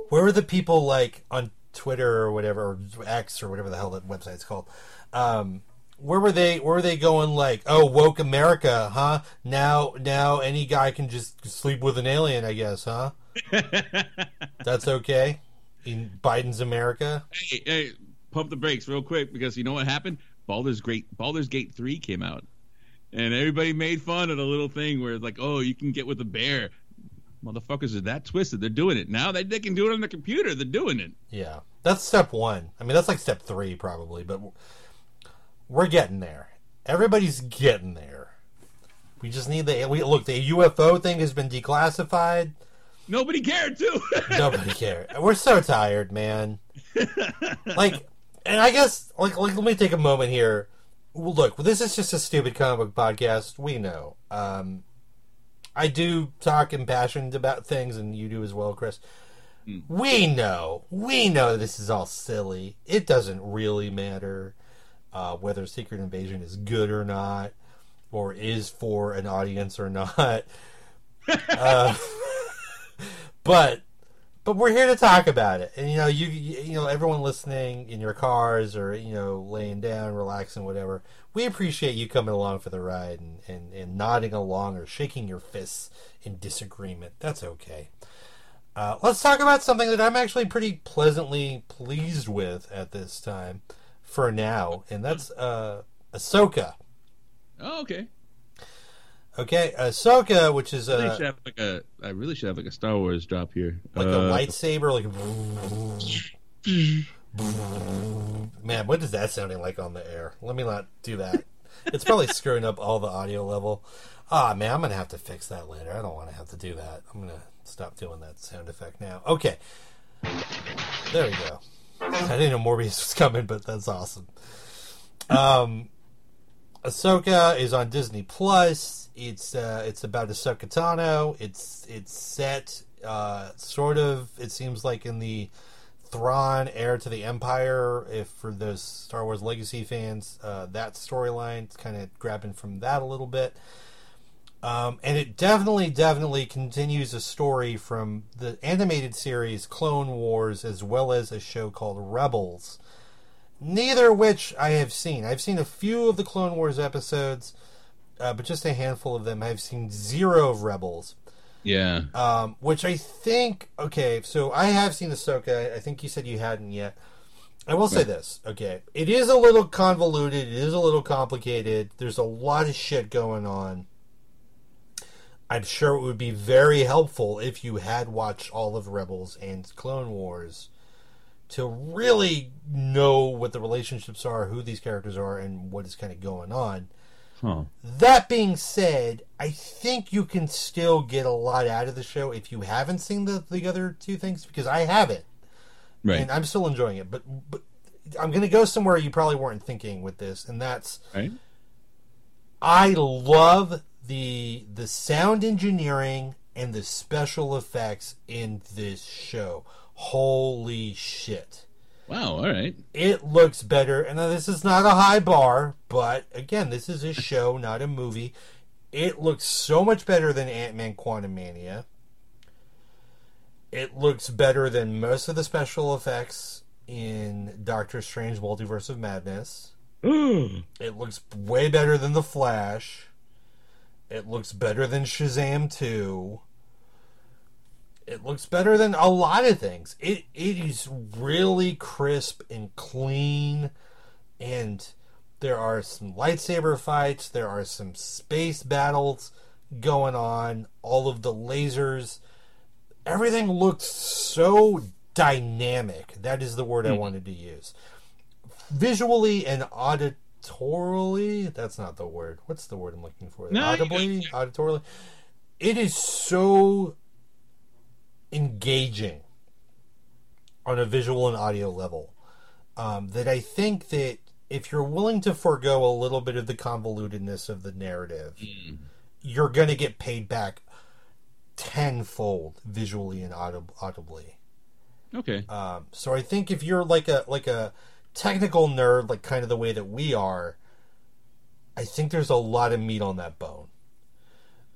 Where were the people like on Twitter or whatever, or X or whatever the hell that website's called? Um, where were they? Where were they going? Like, oh, woke America, huh? Now, now any guy can just sleep with an alien, I guess, huh? *laughs* That's okay in Biden's America. hey, hey, pump the brakes real quick because you know what happened? Baldur's Great Baldur's Gate three came out, and everybody made fun of the little thing where it's like, oh, you can get with a bear. Motherfuckers are that twisted. They're doing it now. They, they can do it on the computer. They're doing it. Yeah, that's step one. I mean, that's like step three probably, but we're getting there. Everybody's getting there. We just need the we look. The UFO thing has been declassified. Nobody cared too. *laughs* Nobody cared. We're so tired, man. *laughs* Like, and I guess like, like let me take a moment here. Look, this is just a stupid comic book podcast. We know. Um, I do talk impassioned about things, and you do as well, Chris. We know. We know this is all silly. It doesn't really matter uh, whether Secret Invasion is good or not, or is for an audience or not. *laughs* uh, *laughs* but but we're here to talk about it, and you know, you you know, everyone listening in your cars or you know, laying down, relaxing, whatever. We appreciate you coming along for the ride and, and, and nodding along or shaking your fists in disagreement. That's okay. Uh, let's talk about something that I'm actually pretty pleasantly pleased with at this time, for now, and that's uh, Ahsoka. oh, okay. Okay, Ahsoka, which is uh, like a. I really should have like a Star Wars drop here. like Uh, a lightsaber, like. *laughs* Man, what is that sounding like on the air? Let me not do that. It's probably *laughs* screwing up all the audio level. Ah, man, I'm gonna have to fix that later. I don't want to have to do that. I'm gonna stop doing that sound effect now. Okay, there we go. I didn't know Morbius was coming, but that's awesome. Um, Ahsoka is on Disney Plus. It's uh, it's about Ahsoka Tano. It's it's set uh, sort of. It seems like in the Thrawn heir to the Empire. If for those Star Wars Legacy fans, uh, that storyline it's kind of grabbing from that a little bit. Um, and it definitely, definitely continues a story from the animated series Clone Wars, as well as a show called Rebels neither which I have seen. I've seen a few of the Clone Wars episodes, uh, but just a handful of them. I've seen zero of Rebels, Yeah. um, which I think. Okay, so I have seen Ahsoka. I think you said you hadn't yet. I will say this. Okay, it is a little convoluted. It is a little complicated. There's a lot of shit going on. I'm sure it would be very helpful if you had watched all of Rebels and Clone Wars to really know what the relationships are, who these characters are, and what is kind of going on. Huh. That being said, I think you can still get a lot out of the show if you haven't seen the, the other two things, because I haven't, Right. and I'm still enjoying it. But but I'm going to go somewhere you probably weren't thinking with this, and that's right. I love the the sound engineering and the special effects in this show. Holy shit. Wow. All right. It looks better, and this is not a high bar, but again, this is a show, not a movie. It looks so much better than Ant Man Quantum Mania. It looks better than most of the special effects in Doctor Strange Multiverse of Madness. *gasps* It looks way better than The Flash. It looks better than Shazam 2. It looks better than a lot of things. It it is really crisp and clean and there are some lightsaber fights, there are some space battles going on, all of the lasers. Everything looks so dynamic. That is the word I hmm. wanted to use visually and auditorily that's not the word what's the word i'm looking for No, audibly auditorily it is so engaging on a visual and audio level um, that i think that if you're willing to forego a little bit of the convolutedness of the narrative you're going to get paid back tenfold visually and audib- audibly Okay. um, so I think if you're like a like a technical nerd, like kind of the way that we are, I think there's a lot of meat on that bone.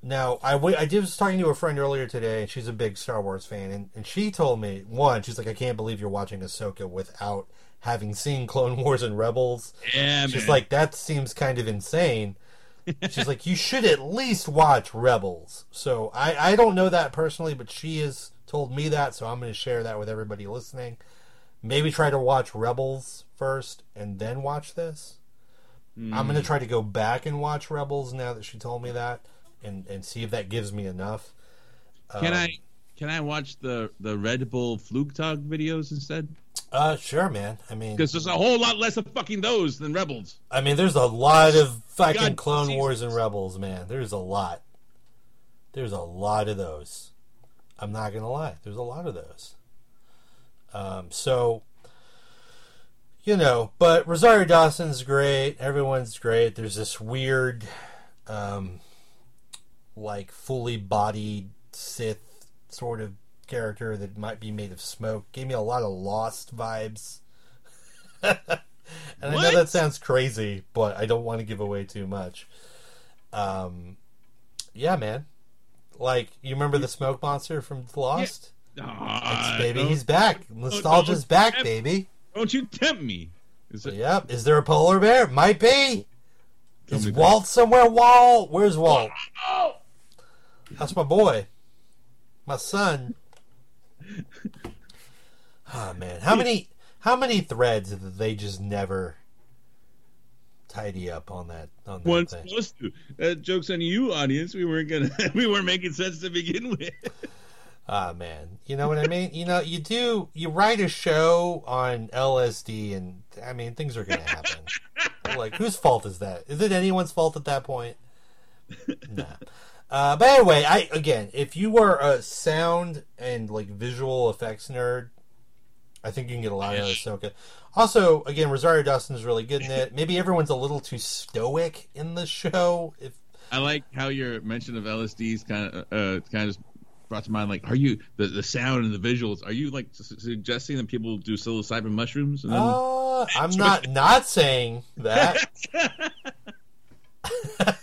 Now, I I did was talking to a friend earlier today, and she's a big Star Wars fan, and, and she told me one, she's like, I can't believe you're watching Ahsoka without having seen Clone Wars and Rebels. yeah, She's man. like, that seems kind of insane. She's like, you should at least watch Rebels. So I, I don't know that personally, but she has told me that, so I'm going to share that with everybody listening. Maybe try to watch Rebels first and then watch this. I'm going to hmm. try to go back and watch Rebels now that she told me that and, and see if that gives me enough. Can Um, I can I watch the the Red Bull Flugtag videos instead? Uh, sure, man. I mean, Because there's a whole lot less of fucking those than Rebels. I mean, there's a lot of fucking God, Clone Jesus. Wars and Rebels, man. There's a lot. There's a lot of those. I'm not gonna lie. There's a lot of those. Um, so, you know, but Rosario Dawson's great. Everyone's great. There's this weird, um, like fully bodied Sith sort of character that might be made of smoke. Gave me a lot of Lost vibes. *laughs* and I know that sounds crazy, but I don't want to give away too much. Um, yeah, man. Like you remember the smoke monster from Lost? Ah, It's, baby, he's back. Nostalgia's back, tempt- baby. Don't you tempt me. Is it, Yep. Is there a polar bear? Might be. Tell Is me that. Walt somewhere? Walt? Where's Walt? Oh! That's my boy. My son. Oh man. How many how many threads did they just never tidy up on that on that One's thing? supposed to. That joke's on you, audience. We weren't gonna. *laughs* we weren't making sense to begin with. Ah man. You know what I mean? You know, you do you write a show on LSD and I mean things are gonna happen. like whose fault is that? Is it anyone's fault at that point? Nah. Uh, but anyway, I again, if you are a sound and like visual effects nerd, I think you can get a lot out of Ahsoka. Also, again, Rosario Dawson's really good in it. Maybe everyone's a little too stoic in the show. If I like how your mention of LSD's kind of uh, kind of brought to mind. Like, are you the the sound and the visuals? Are you like su- suggesting that people do psilocybin mushrooms? And then, uh, I'm *laughs* not not saying that. *laughs* *laughs*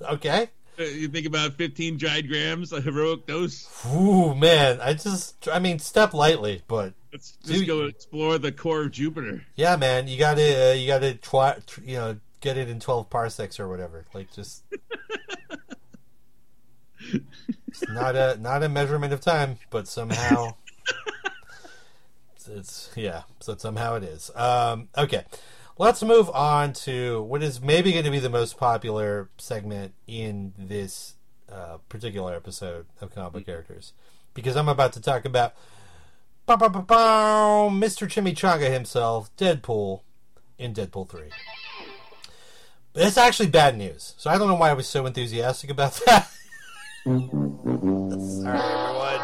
okay. Uh, you think about 15 dried grams, a heroic dose. Ooh, man, I just, I mean, step lightly, but Let's just Dude. go explore the core of Jupiter. yeah, man, you gotta, uh, you gotta, twi- you know, get it in twelve parsecs or whatever. Like, just, *laughs* it's not a, not a measurement of time, but somehow, *laughs* it's, it's yeah, so somehow it is. Um, okay, let's move on to what is maybe going to be the most popular segment in this uh, particular episode of Comic Book Characters, because I'm about to talk about. Bow, bow, bow, Mr. Chimichanga himself, Deadpool, in Deadpool 3. But it's actually bad news, so I don't know why I was so enthusiastic about *laughs* that. Sorry, everyone.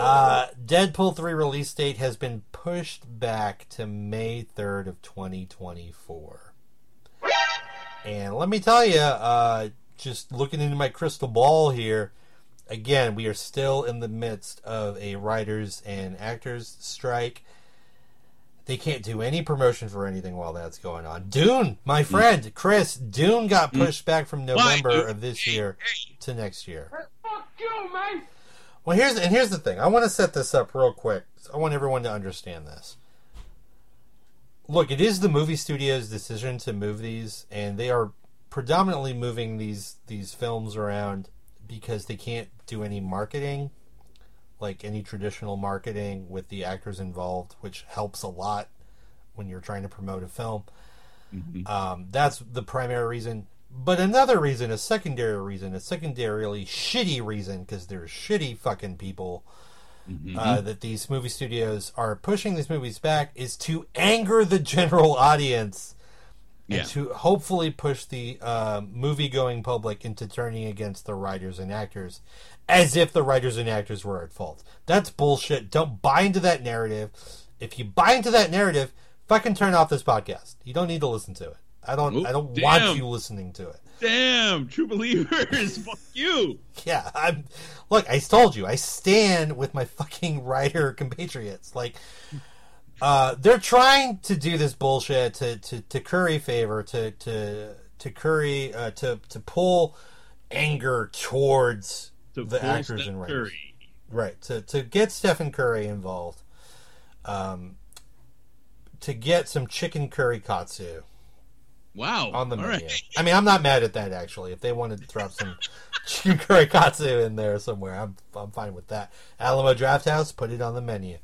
Uh, Deadpool 3 release date has been pushed back to May 3rd of 2024. And let me tell you, uh, just looking into my crystal ball here, again, we are still in the midst of a writers and actors strike. They can't do any promotion for anything while that's going on. Dune, my friend Chris, Dune got pushed back from November dude? of this year to next year. Fuck you, man! Well, here's and here's the thing. I want to set this up real quick. I want everyone to understand this. Look, it is the movie studio's decision to move these, and they are predominantly moving these these films around because they can't do any marketing, like any traditional marketing with the actors involved, which helps a lot when you're trying to promote a film. Um, that's the primary reason. But another reason, a secondary reason, a secondarily shitty reason, because they're shitty fucking people, uh, that these movie studios are pushing these movies back is to anger the general audience Yeah. and to hopefully push the uh, movie going public into turning against the writers and actors as if the writers and actors were at fault. That's bullshit. Don't buy into that narrative. If you buy into that narrative, fucking turn off this podcast. You don't need to listen to it. I don't Oh, I don't damn. want you listening to it. Damn, true believers. *laughs* Fuck you. Yeah, I'm look, I told you, I stand with my fucking writer compatriots. Like uh they're trying to do this bullshit to to, to curry favor, to to to curry uh to to pull anger towards To the actors and writers. Curry. Right. To to get Stephen Curry involved. Um to get some chicken curry katsu Wow. on the All menu. right. I mean, I'm not mad at that actually. If they wanted to drop some chicken curry katsu in there somewhere, I'm I'm fine with that. Alamo Draft House, put it on the menu.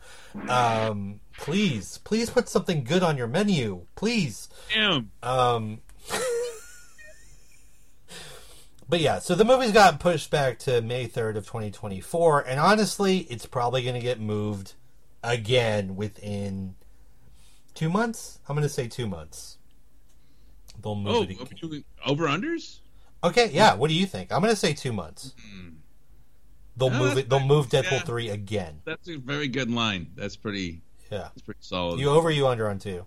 Um, please, please put something good on your menu, please. Damn. Um, but yeah, so the movie's got pushed back to May 3rd of 2024, and honestly, it's probably going to get moved again within two months. I'm going to say two months. They'll move Oh, it again. over unders? Okay, yeah. What do you think? I'm going to say two months. They'll No, move it. They'll move Deadpool Yeah. three again. That's a very good line. That's pretty. Yeah. That's pretty solid. You over? You under on two?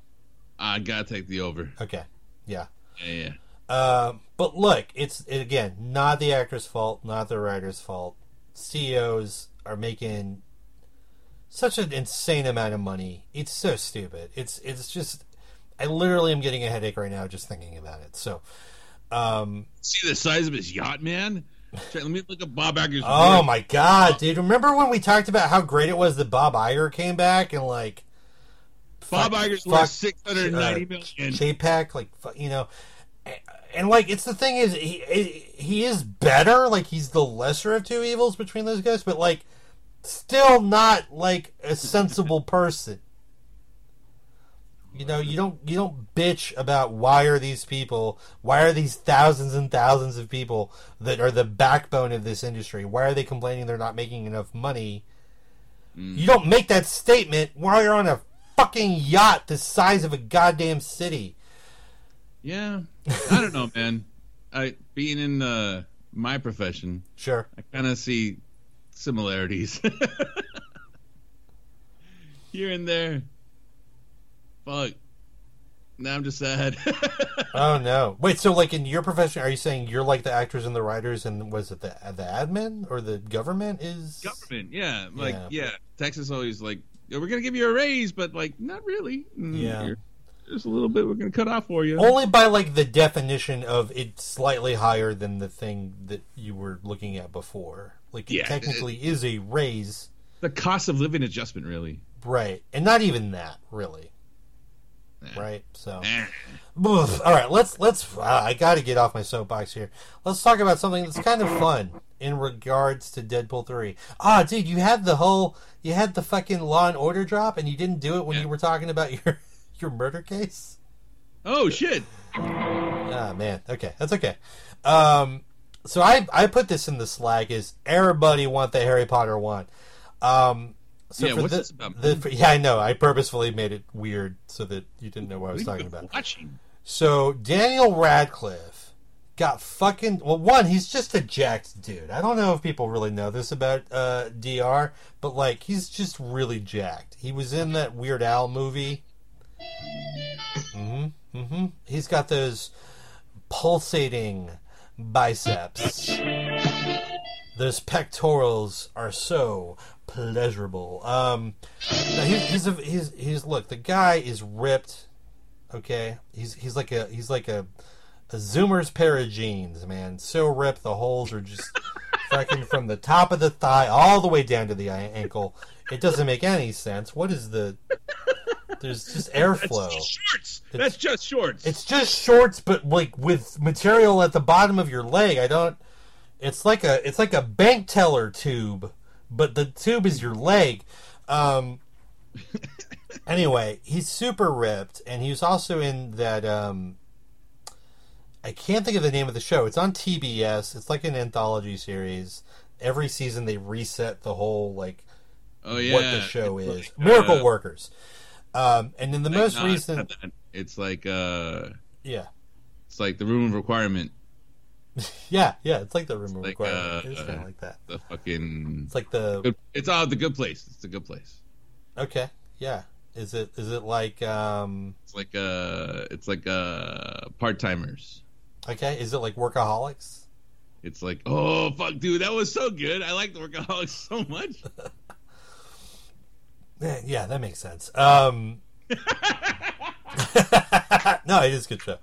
I gotta take the over. Okay. Yeah. Yeah, yeah. Uh, but look, it's it, again not the actor's fault, not the writer's fault. CEOs are making such an insane amount of money. It's so stupid. It's it's just I literally am getting a headache right now just thinking about it. So, um, See the size of his yacht, man. Let me look at Bob Iger's. oh work. my god, dude! Remember when we talked about how great it was that Bob Iger came back and like Bob fuck- Iger's fuck, worth six hundred ninety uh, million. Chapek, like you know, and, and like it's the thing is he he is better, like he's the lesser of two evils between those guys, but like still not like a sensible *laughs* person. You know, you don't you don't bitch about why are these people, why are these thousands and thousands of people that are the backbone of this industry, why are they complaining they're not making enough money? You don't make that statement while you're on a fucking yacht the size of a goddamn city. Yeah, *laughs* I don't know, man. I being in uh, my profession, Sure. I kind of see similarities *laughs* here and there. Fuck. Now I'm just sad. *laughs* Oh no! Wait, so like in your profession, are you saying you're like the actors and the writers, and was it the the admin or the government is Government, yeah, like Yeah. yeah. Texas always like "Yeah, we're gonna give you a raise, but like not really. Mm, Yeah. you're- a little bit we're gonna cut off for you. only by like the definition of it's slightly higher than the thing that you were looking at before. Like it technically is a raise, The cost of living adjustment, really. right? And not even that, really. Right? So. All right, let's let's. Uh, I got to get off my soapbox here. Let's talk about something that's kind of fun in regards to Deadpool three. Ah, dude, you had the whole, you had the fucking Law and Order drop, and you didn't do it when Yeah. you were talking about *laughs* your your murder case. Oh shit! Ah, man. Okay, that's okay. Um, so I I put this in the slag is everybody want the Harry Potter one. Um, so Yeah, what's the, this about, the for- yeah, I know. I purposefully made it weird so that you didn't know what I was talking about. Watching. So Daniel Radcliffe got fucking well. One, he's just a jacked dude. I don't know if people really know this about uh, Dr. But like, he's just really jacked. He was in that Weird Al movie. hmm hmm He's got those pulsating biceps. Those pectorals are so pleasurable. Um, no, he, he's a, he's he's look. The guy is ripped. Okay, he's he's like a he's like a a zoomer's pair of jeans, man. So ripped, the holes are just fucking from the top of the thigh all the way down to the ankle. It doesn't make any sense. What is the? There's just *laughs* airflow. That's just shorts. That's just shorts. It's just shorts, but like with material at the bottom of your leg. I don't. It's like a it's like a bank teller tube, but the tube is your leg. Um. *laughs* anyway, he's super ripped, and he was also in that. Um, I can't think of the name of the show. It's on TBS. It's like an anthology series. Every season they reset the whole like oh yeah. what the show It's is. like, Miracle uh, Workers. Um, and in the most not recent. It's like uh, yeah, it's like the room of requirement. *laughs* Yeah, yeah, it's like the room like, requirement. uh, it's kind of like that. The fucking. It's like the Good, it's all the good place. It's the good place. okay, yeah. Is it is it like um It's like uh, it's like uh, part timers. okay? Is it like workaholics? It's like, oh fuck, dude, that was so good. I like the workaholics *laughs* so much. *laughs* Yeah, that makes sense. Um, no, it is a good show.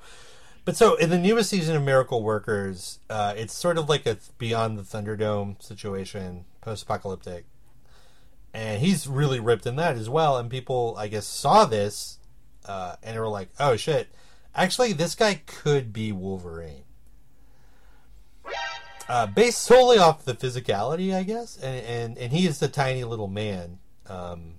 But so in the newest season of Miracle Workers, uh, it's sort of like a Beyond the Thunderdome situation, post-apocalyptic, and he's really ripped in that as well. And people, I guess, saw this uh, and were like, "Oh shit! Actually, this guy could be Wolverine." Uh, based solely off the physicality, I guess, and and, and he is a tiny little man. Um,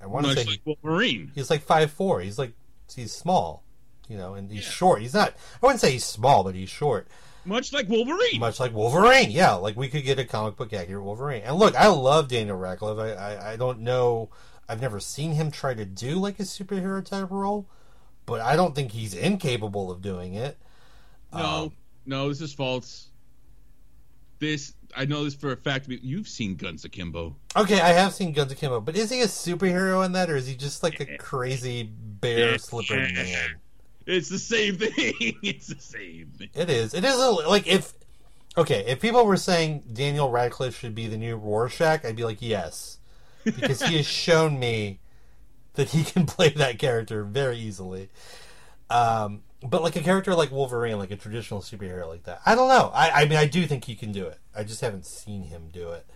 I want to say like Wolverine. he's like five four. He's like he's small, you know, and he's short. He's not. I wouldn't say he's small, but he's short. Much like Wolverine. much like Wolverine. Yeah, like we could get a comic book accurate Wolverine. And look, I love Daniel Radcliffe. I, I, I don't know. I've never seen him try to do like a superhero type role, but I don't think he's incapable of doing it. no, Um, no, this is false. This I know this for a fact. but You've seen Guns Akimbo. Okay, I have seen Guns Akimbo, but is he a superhero in that, or is he just like a eh, crazy eh, bear slippered eh, man? It's the same thing. *laughs* it's the same thing. It is. It is a, like if okay, if people were saying Daniel Radcliffe should be the new Rorschach, I'd be like yes, because he has *laughs* shown me that he can play that character very easily. Um, but like a character like Wolverine, like a traditional superhero like that, I don't know. I, I mean, I do think he can do it. I just haven't seen him do it.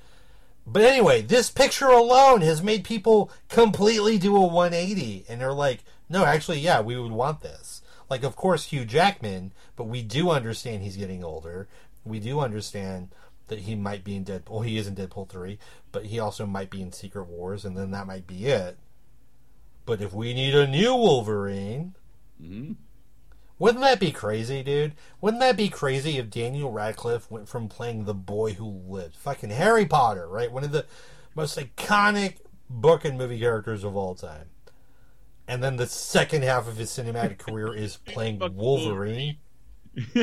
But anyway, this picture alone has made people completely do a 180, and they're like, "No, actually, yeah, we would want this." Like, of course, Hugh Jackman, but we do understand he's getting older. We do understand that he might be in Deadpool. Well, he is in Deadpool three, but he also might be in Secret Wars, and then that might be it. But if we need a new Wolverine, hmm wouldn't that be crazy, dude? Wouldn't that be crazy if Daniel Radcliffe went from playing the boy who lived, fucking Harry Potter, right? One of the most iconic book and movie characters of all time. And then the second half of his cinematic career is *laughs* playing Wolverine. *laughs*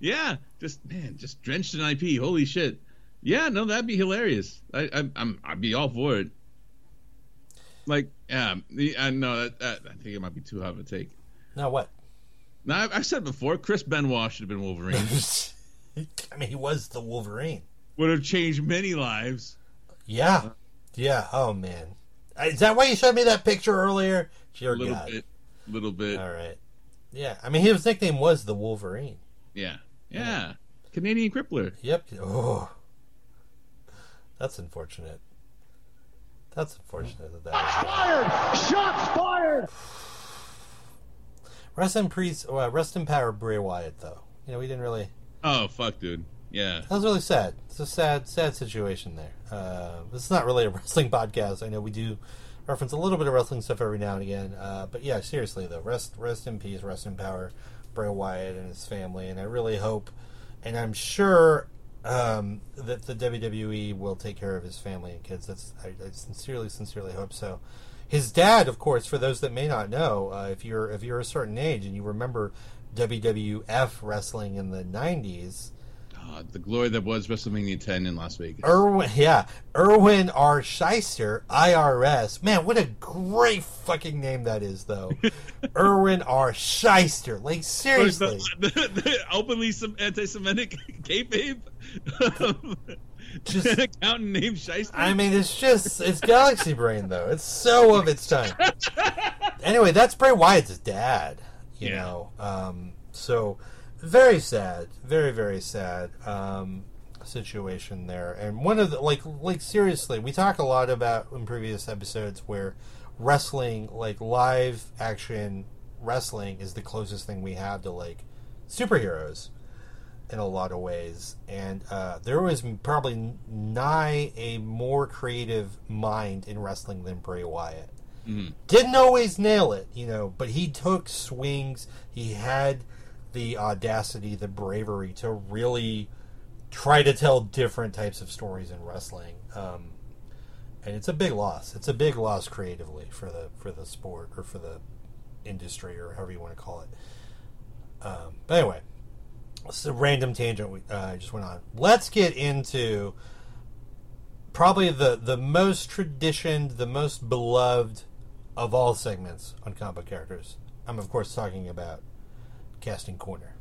yeah, just man, just drenched in IP. Holy shit. Yeah, no, that'd be hilarious. I, I I'm I'd be all for it. Like, um, yeah, uh, I know that, that I think it might be too hot of a take. Now what? Now I've, I've said before, Chris Benoit should have been Wolverine. *laughs* I mean, he was the Wolverine. Would have changed many lives. Yeah, yeah. Oh man, Uh, is that why you showed me that picture earlier? Dear A little God. bit, little bit. All right. Yeah, I mean, his nickname was the Wolverine. Yeah, yeah. Canadian Crippler. Yep. Oh, that's unfortunate. That's unfortunate that that was. Fired! Shots fired! *sighs* Rest in peace. Well, rest in power, Bray Wyatt. Though you know, we didn't really. Oh fuck, dude. Yeah. That was really sad. It's a sad, sad situation there. Uh, this is not really a *laughs* wrestling podcast. I know we do reference a little bit of wrestling stuff every now and again, uh, but yeah, seriously though, rest, rest in peace, rest in power, Bray Wyatt and his family. And I really hope, and I'm sure um, that the WWE will take care of his family and kids. That's I, I sincerely, sincerely hope so. His dad, of course, for those that may not know, uh, if you're if you're a certain age and you remember WWF wrestling in the '90s. Uh, the glory that was WrestleMania 10 in Las Vegas. Irwin, yeah, Irwin R. Shyster, IRS. Man, what a great fucking name that is, though. *laughs* Irwin R. Shyster. Like, seriously. The, the, the openly some anti-Semitic *laughs* kayfabe. *laughs* Just- an accountant named Shyster. I mean, it's just, it's Galaxy Brain, though. It's so of its time. anyway, that's Bray Wyatt's dad, you Yeah. know. Um, so, very sad. Very, very sad. Um, situation there and one of the like like seriously we talk a lot about in previous episodes where wrestling like live action wrestling is the closest thing we have to like superheroes in a lot of ways and uh, there was probably nigh a more creative mind in wrestling than Bray Wyatt didn't always nail it, you know, but he took swings. He had the audacity, the bravery to really try to tell different types of stories in wrestling. Um, and it's a big loss. It's a big loss creatively for the for the sport or for the industry or however you want to call it. Um, but anyway, it's a random tangent we uh, just went on. Let's get into probably the the most traditioned, the most beloved of all segments on comic characters. I'm of course talking about casting corner.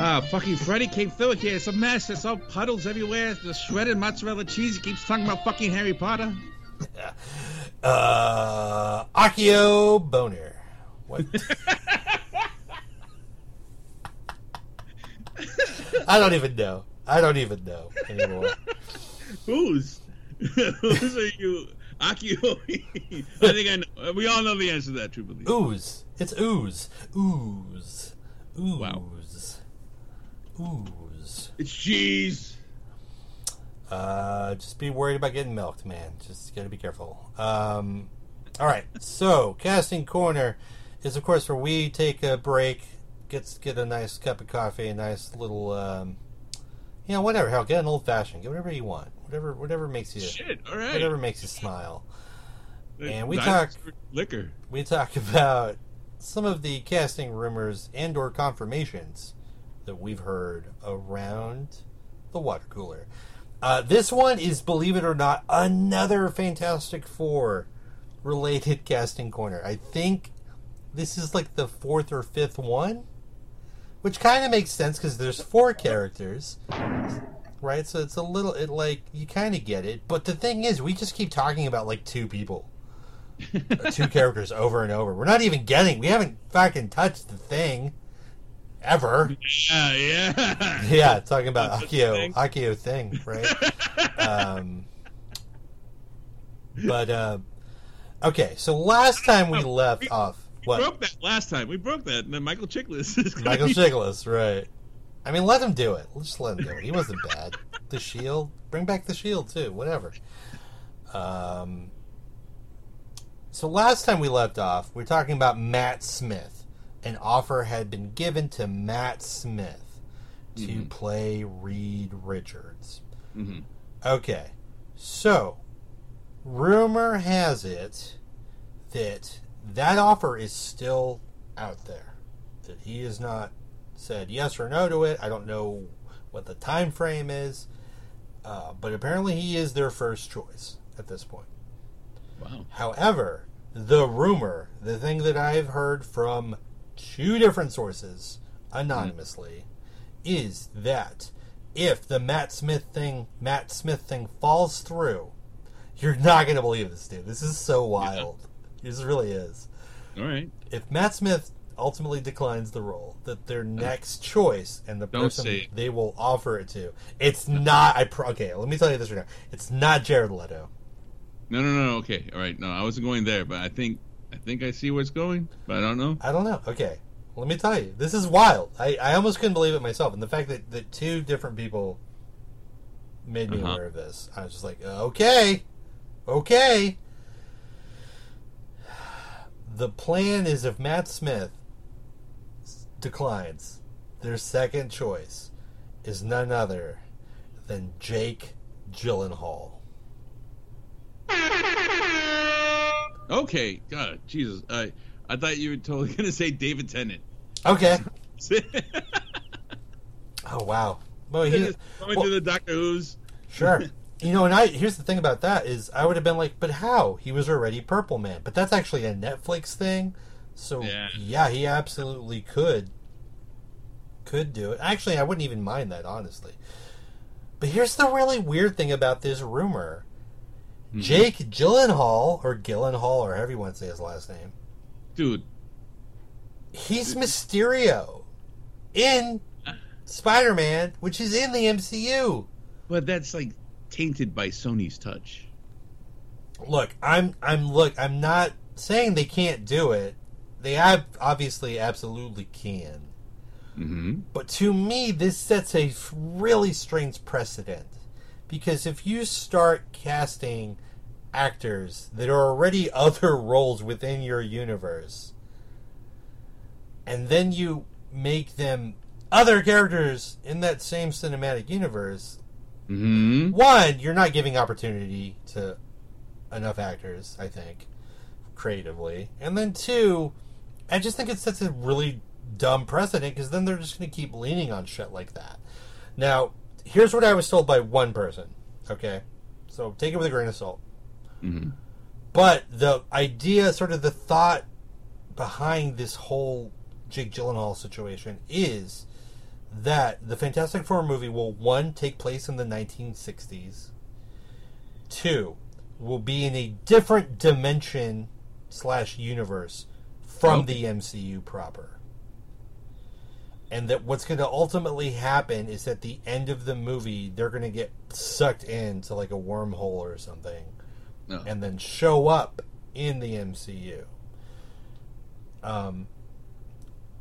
Ah, fucking Freddy came through here. It's a mess. It's all puddles everywhere. The shredded mozzarella cheese. He keeps talking about fucking Harry Potter. *laughs* Uh, Akio Boner. What? *laughs* I don't even know. I don't even know anymore. *laughs* Who's? Who's are you? Akio. *laughs* I think I know. We all know the answer to that, true truthfully. Ooze. It's ooze. Ooze. Ooze. Wow. Ooze. It's cheese. Uh, just be worried about getting milked, man. Just gotta be careful. Um, all right. So, *laughs* casting corner is, of course, where we take a break gets get a nice cup of coffee, a nice little, um, you know, whatever. Hell, get an old fashioned. Get whatever you want. Whatever, whatever makes you, Shit. All right. whatever makes you smile. and we talk- liquor. We talk about some of the casting rumors and/or confirmations that we've heard around the water cooler. Uh, this one is, believe it or not, another Fantastic Four related *laughs* casting corner. I think this is like the fourth or fifth one, which kind of makes sense because there's four characters, right? So it's a little, it like you kind of get it. But the thing is, we just keep talking about like two people, *laughs* two characters over and over. We're not even getting. We haven't fucking touched the thing ever. Yeah, yeah. Yeah, talking about That's Akio, thing. Akio thing, right? *laughs* um, but uh, okay, so last time we left we- off, We what broke that last time. We broke that. And then Michael Chiklis is Michael Chiklis, right? I mean, let him do it. Let's just let him do it. He wasn't bad. The Shield, bring back the Shield too. Whatever. Um. So last time we left off, we are talking about Matt Smith. An offer had been given to Matt Smith to Mhm. play Reed Richards. Mhm. Okay, so rumor has it that that offer is still out there. That he is not said yes or no to it. I don't know what the time frame is, uh, but apparently he is their first choice at this point. Wow. However, the rumor, the thing that I've heard from two different sources anonymously, is that if the Matt Smith thing, Matt Smith thing falls through, you're not going to believe this, dude. This is so wild. This really is. All right. If Matt Smith ultimately declines the role, that their next choice and the Don't person it. they will offer it to, it's not. I pro- okay. Let me tell you this right now. It's not Jared Leto. No, no, no. No. Okay. All right. No, I wasn't going there, but I think I think I see where it's going, but I don't know. I don't know. Okay. Let me tell you. This is wild. I, I almost couldn't believe it myself. And the fact that, that two different people made me Uh-huh. aware of this, I was just like, okay. Okay. *sighs* The plan is if Matt Smith declines, their second choice is none other than Jake Gyllenhaal. Okay. God, Jesus. I I thought you were totally *laughs* gonna say David Tennant. Okay. *laughs* Oh, wow. Well, he, Going well- to the Doctor Who's. Sure. *laughs* You know, and I here's the thing about that is I would have been like, but how? He was already Purple Man. But that's actually a Netflix thing. So Yeah. yeah, he absolutely could could do it. Actually, I wouldn't even mind that honestly. But here's the really weird thing about this rumor. Mm-hmm. Jake Gyllenhaal or Gyllenhaal or however you want to say his last name. Dude, He's Mysterio in Spider-Man, which is in the MCU. but that's like tainted by Sony's touch. look i'm i'm look i'm not saying they can't do it they ab- obviously absolutely can Mm-hmm. but to me this sets a really strange precedent because if you start casting actors that are already *laughs* other roles within your universe and then you make them other characters in that same cinematic universe Mm-hmm. one, you're not giving opportunity to enough actors, I think, creatively. And then two, I just think it sets a really dumb precedent because then they're just going to keep leaning on shit like that. Now, here's what I was told by one person, okay? So take it with a grain of salt. Mm-hmm. But the idea, sort of the thought behind this whole Jake Gyllenhaal situation is that the Fantastic Four movie will one take place in the 1960s, two will be in a different dimension slash universe from Okay. the MCU proper. And that what's going to ultimately happen is at the end of the movie, they're going to get sucked into like a wormhole or something No. and then show up in the MCU. Um,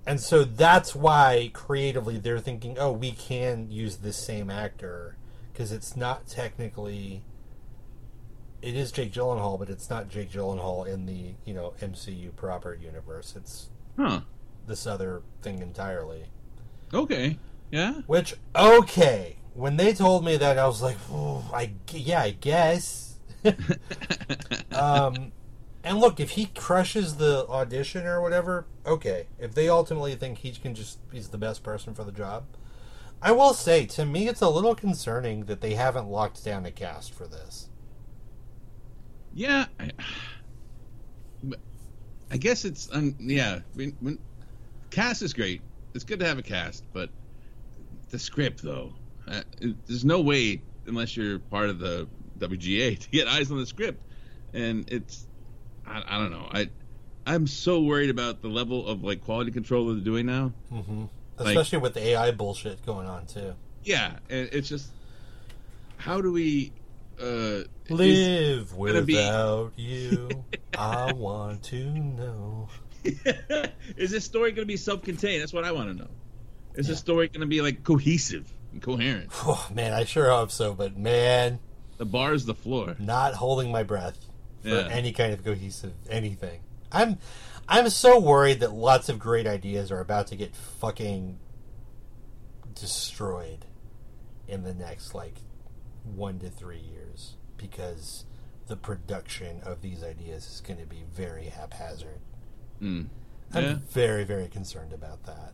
and so that's why creatively they're thinking, oh, we can use this same actor because it's not technically. It is Jake Gyllenhaal, but it's not Jake Gyllenhaal in the you know MCU proper universe. It's Huh. this other thing entirely. Okay. Yeah. Which okay, when they told me that, I was like, "Oh, I yeah, I guess. *laughs* um, and look, if he crushes the audition or whatever, okay. If they ultimately think he can just he's the best person for the job, I will say to me it's a little concerning that they haven't locked down a cast for this. Yeah. I, I guess it's um, yeah. When, when cast is great. It's good to have a cast, but the script though, uh, it- there's no way unless you're part of the WGA *laughs* to get eyes on the script, and it's I, I don't know. I I'm so worried about the level of like quality control that they're doing now. Mm-hmm. Like- Especially with the AI bullshit going on too. Yeah, and it's just how do we uh Live gonna be- without *laughs* you. I want to know. *laughs* is this story going to be self-contained? That's what I want to know. Is Yeah. this story going to be like cohesive and coherent? *sighs* Oh, man, I sure hope so, but man, The bar is the floor. not holding my breath for Yeah. any kind of cohesive anything. I'm I'm so worried that lots of great ideas are about to get fucking destroyed in the next like one to three years because the production of these ideas is going to be very haphazard. Mm. I'm very, very concerned about that.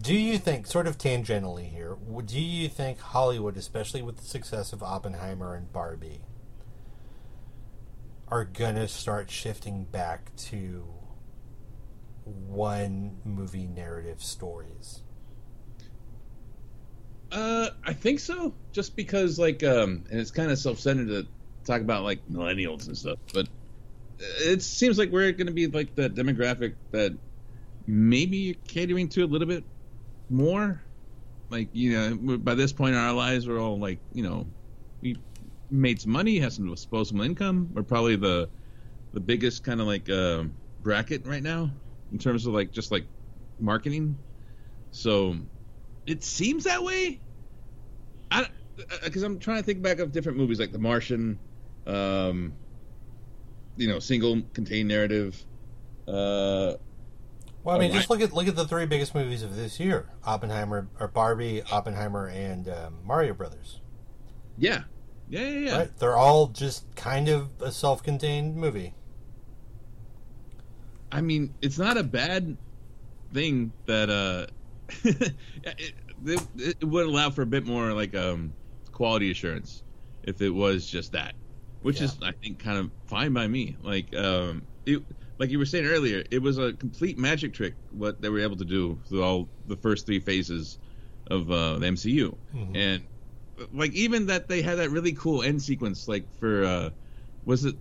Do you think, sort of tangentially here, w- do you think Hollywood, especially with the success of Oppenheimer and Barbie, are gonna start shifting back to one movie narrative stories? Uh, I think so. Just because, like, um, and it's kind of self-centered to talk about like millennials and stuff, but it seems like we're going to be like the demographic that maybe you're catering to a little bit more. Like, you know, by this point in our lives, we're all like, you know, we made some money, have some disposable income. We're probably the the biggest kind of like uh, bracket right now in terms of like just like marketing. So it seems that way. I because I'm trying to think back of different movies like The Martian, um, you know, single contained narrative. Uh, Well, I mean, Oh, just I- look at look at the three biggest movies of this year: Oppenheimer, or Barbie, Oppenheimer, and um, Mario Brothers. yeah, yeah, yeah, yeah. Right? They're all just kind of a self-contained movie. I mean, it's not a bad thing that uh, *laughs* it, it, would allow for a bit more like um quality assurance if it was just that, which is I think kind of fine by me. Like um, it, like you were saying earlier, it was a complete magic trick what they were able to do through all the first three phases of uh, the MCU, Mhm. and like even that they had that really cool end sequence like for uh, was it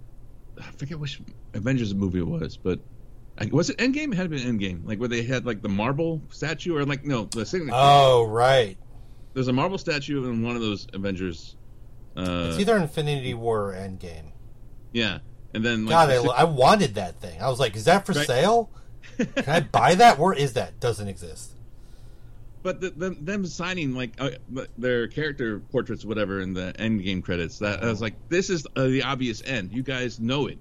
I forget which Avengers movie it was, but was it Endgame? It had been Endgame, like where they had like the marble statue, or like no, the signature. Oh, right. There's a marble statue in one of those Avengers. Uh, It's either Infinity War or Endgame. yeah, and then like, God, the I, I wanted that thing. I was like, is that for Right. sale? *laughs* Can I buy that? Where is that? Doesn't exist. but the, them, them signing like uh, their character portraits, whatever, in the Endgame credits. That I was like, this is uh, the obvious end. You guys know it.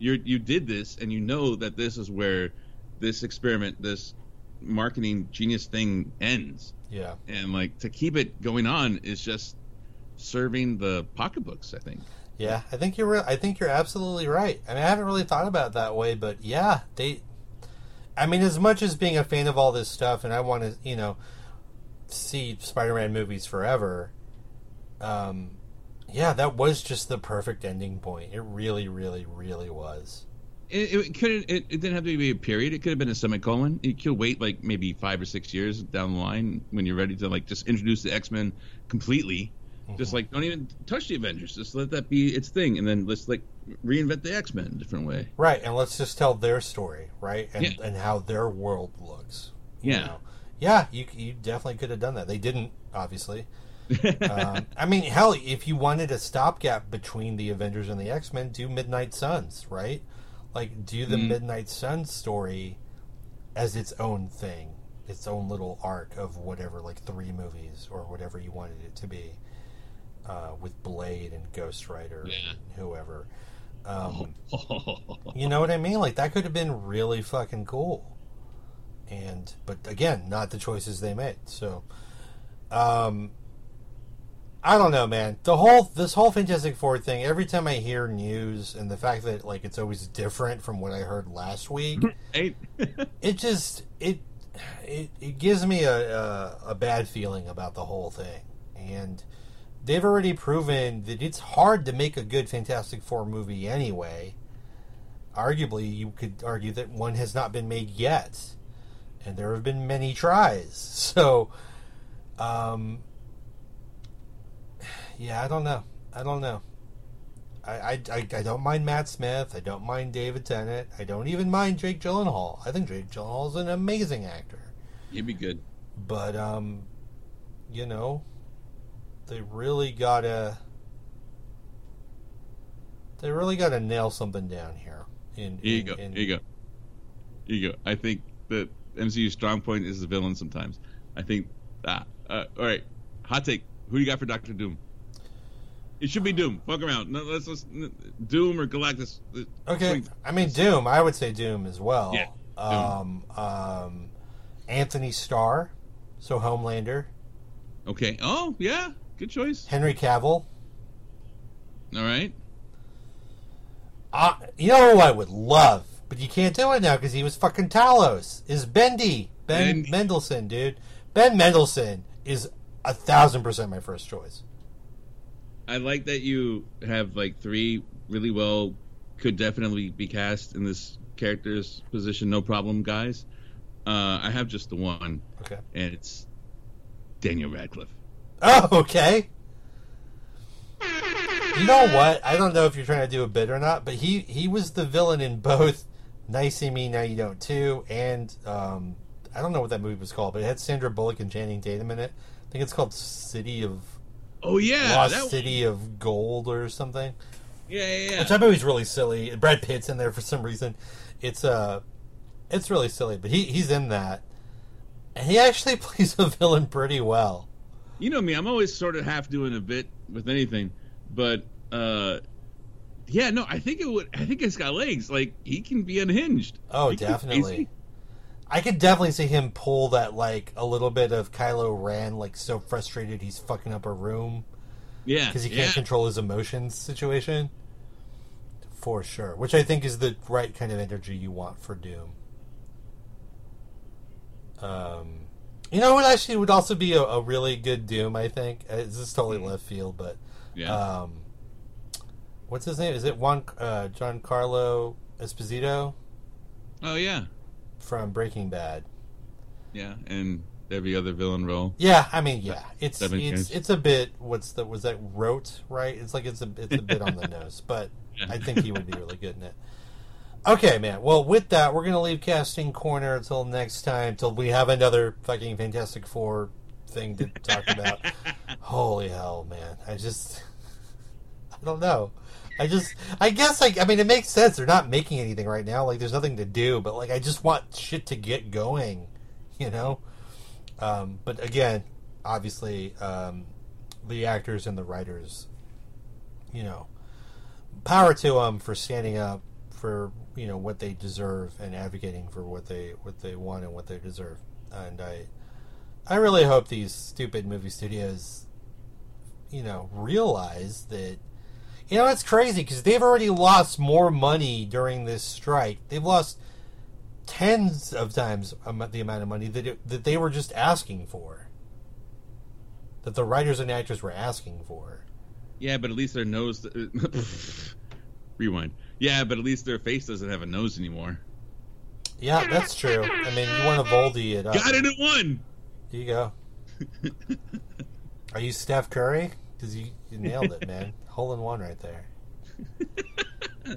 You you did this, and you know that this is where this experiment, this marketing genius thing ends. Yeah. and like to keep it going on is just serving the pocketbooks. I think. Yeah, I think you're. Re- I think you're absolutely right. I mean, I haven't really thought about it that way, but yeah, they. I mean, as much as being a fan of all this stuff, and I want to, you know, see Spider-Man movies forever. Um, yeah, that was just the perfect ending point. It really, really, really was. It, it could it, it didn't have to be a period. It could have been a semicolon. You could wait like maybe five or six years down the line when you're ready to like just introduce the X Men completely. Mm-hmm. Just like don't even touch the Avengers. Just let that be its thing, and then let's like reinvent the X Men a different way. Right, and let's just tell their story, right, and Yeah. and how their world looks. Yeah. know. yeah, you you definitely could have done that. They didn't, obviously. Um, I mean, hell, if you wanted a stopgap between the Avengers and the X Men, do Midnight Suns, right? Like, do the Mhm. Midnight Suns story as its own thing, its own little arc of whatever, like three movies or whatever you wanted it to be, uh, with Blade and Ghost Rider Yeah. and whoever. Um, *laughs* you know what I mean? Like that could have been really fucking cool. And but again, not the choices they made. So, um, I don't know, man. The whole this whole Fantastic Four thing. Every time I hear news and the fact that like it's always different from what I heard last week, *laughs* Right? *laughs* it just it it, it gives me a, a a bad feeling about the whole thing. And they've already proven that it's hard to make a good Fantastic Four movie anyway. Arguably, you could argue that one has not been made yet, and there have been many tries. *laughs* So, um, yeah, I don't know. I don't know. I, I, I, I don't mind Matt Smith. I don't mind David Tennant. I don't even mind Jake Gyllenhaal. I think Jake Gyllenhaal is an amazing actor. He'd be good. But um, you know, they really gotta they really gotta nail something down here. In, Here you in- go. in- Here you go. Here you go. I think that MCU's strong point is the villain sometimes. I think. Ah, uh, all right. Hot take. Who do you got for Doctor Doom? It should be Doom. Fuck around. No, let's, let's Doom or Galactus. uh, Okay. I mean Doom. I would say Doom as well. Yeah, Um, um, Antony Starr, so Homelander. Okay. Oh yeah. Good choice. Henry Cavill. All right. Uh, you know who I would love, but you can't do it now because he was fucking Talos. Is Bendy Ben. Mendelsohn, dude? Ben Mendelsohn is a thousand percent my first choice. I like that you have like three really well could definitely be cast in this character's position, no problem, guys. Uh, I have just the one, Okay. and it's Daniel Radcliffe. Oh, okay. You know what? I don't know if you're trying to do a bit or not, but he he was the villain in both Nice and Me Now You Don't Too, and um, I don't know what that movie was called, but it had Sandra Bullock and Channing Tatum in it. I think it's called City of Oh yeah, Lost that- City of Gold or something. Yeah, yeah, yeah. Which that movie's really silly. Brad Pitt's in there for some reason. It's uh it's really silly, but he he's in that. And he actually *laughs* plays a villain pretty well. You know me, I'm always sort of half doing a bit with anything, but uh, yeah, no, I think it would. I think it's got legs. Like he can be unhinged. Oh, He definitely. I could definitely see him pull that like a little bit of Kylo Ren, like so frustrated he's fucking up a room Yeah, because he can't control his emotions situation. For sure, which I think is the right kind of energy you want for Doom. Um, you know what actually would also be a, a really good Doom. I think Uh, this is totally left field, but. Yeah. um, what's his name? Is it Juan uh, Giancarlo Esposito oh yeah, from Breaking Bad? yeah, and every other villain role. Yeah, I mean, yeah, it's it's years. it's a bit. What's the was that rote right? It's like it's a it's a bit on the *laughs* nose, but I think he would be really good in it. *laughs* Okay, man. Well, with that, we're gonna leave casting corner until next time, till we have another fucking Fantastic Four thing to talk about. *laughs* Holy hell, man! I just I don't know. I just I guess like I mean it makes sense. They're not making anything right now. Like there's nothing to do, but like I just want shit to get going, you know. Um, but again, obviously, um, the actors and the writers, you know, power to them for standing up for you know what they deserve and advocating for what they what they want and what they deserve. And I, I really hope these stupid movie studios, you know, realize that. You know, it's crazy because they've already lost more money during this strike. They've lost tens of times the amount of money that it, that they were just asking for. That the writers and actors were asking for. Yeah, but at least their nose. Uh, *laughs* rewind. Yeah, but at least their face doesn't have a nose anymore. Yeah, that's true. I mean, you want to Voldy it up. Got it at one. Here you go. *laughs* Are you Steph Curry? Because you, you nailed it, man. *laughs* Hole in one right there. *laughs*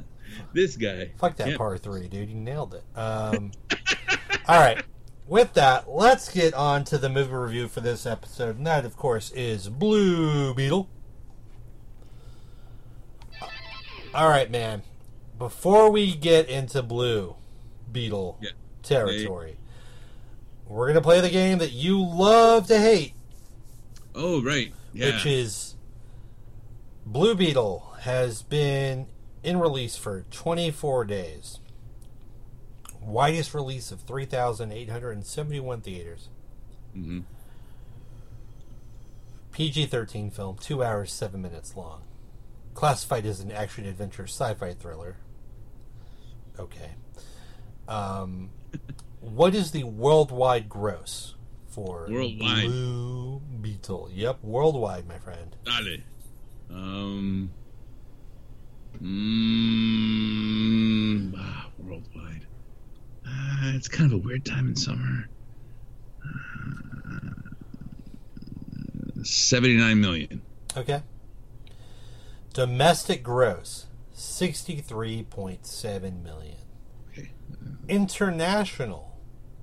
This guy. Fuck that Yep. par three, dude. You nailed it. Um, *laughs* all right. With that, let's get on to the movie review for this episode. And that, of course, is Blue Beetle. All right, man. Before we get into Blue Beetle Yeah. territory, we're going to play the game that you love to hate, Oh right. Yeah. which is Blue Beetle has been in release for 24 days. Widest release of 3,871 theaters. hmm PG 13 film, 2 hours, 7 minutes long. Classified as an action adventure sci fi thriller. Okay. Um, *laughs* what is the worldwide gross for Worldwide. Blue Beetle? Yep, worldwide, my friend. Dale. Um. Mm, ah, worldwide. Uh, it's kind of a weird time in summer. Uh, Seventy-nine million. Okay. Domestic gross, 63.7 million. Okay. International.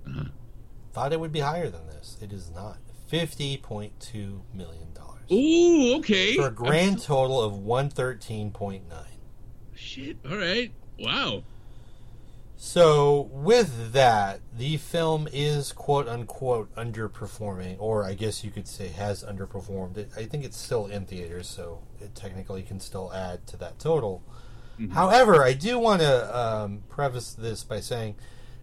Uh-huh. Thought it would be higher than this. It is not. $50.2 million. Ooh, okay. For a grand total of 113.9. Shit. All right. Wow. So, with that, the film is quote unquote underperforming, or I guess you could say has underperformed. I think it's still in theaters, so it technically can still add to that total. However, I do want to um, preface this by saying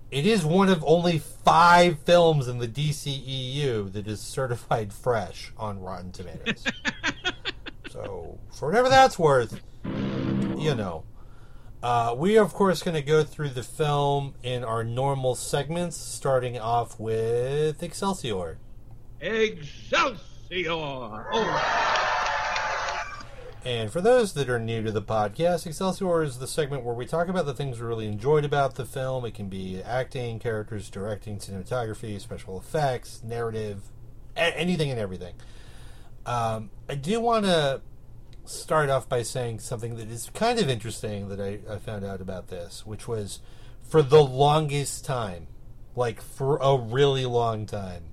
it is one of only five films in the DCEU that is certified fresh on Rotten Tomatoes. *laughs* so, for whatever that's worth, you know. Uh, we are, of course, going to go through the film in our normal segments, starting off with Excelsior. Excelsior! Oh, And for those that are new to the podcast, Excelsior is the segment where we talk about the things we really enjoyed about the film. It can be acting, characters, directing, cinematography, special effects, narrative, a- anything and everything. Um, I do want to start off by saying something that is kind of interesting that I, I found out about this, which was for the longest time, like for a really long time,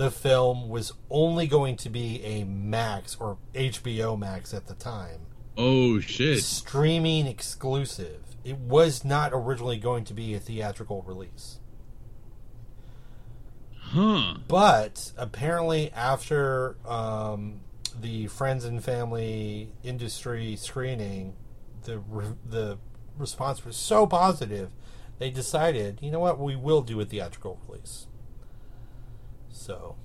the film was only going to be a Max or HBO Max at the time, Oh shit. streaming exclusive. It was not originally going to be a theatrical release. Huh. But apparently, after um, the friends and family industry screening, the re- the response was so positive, they decided, you know what, we will do a theatrical release. So,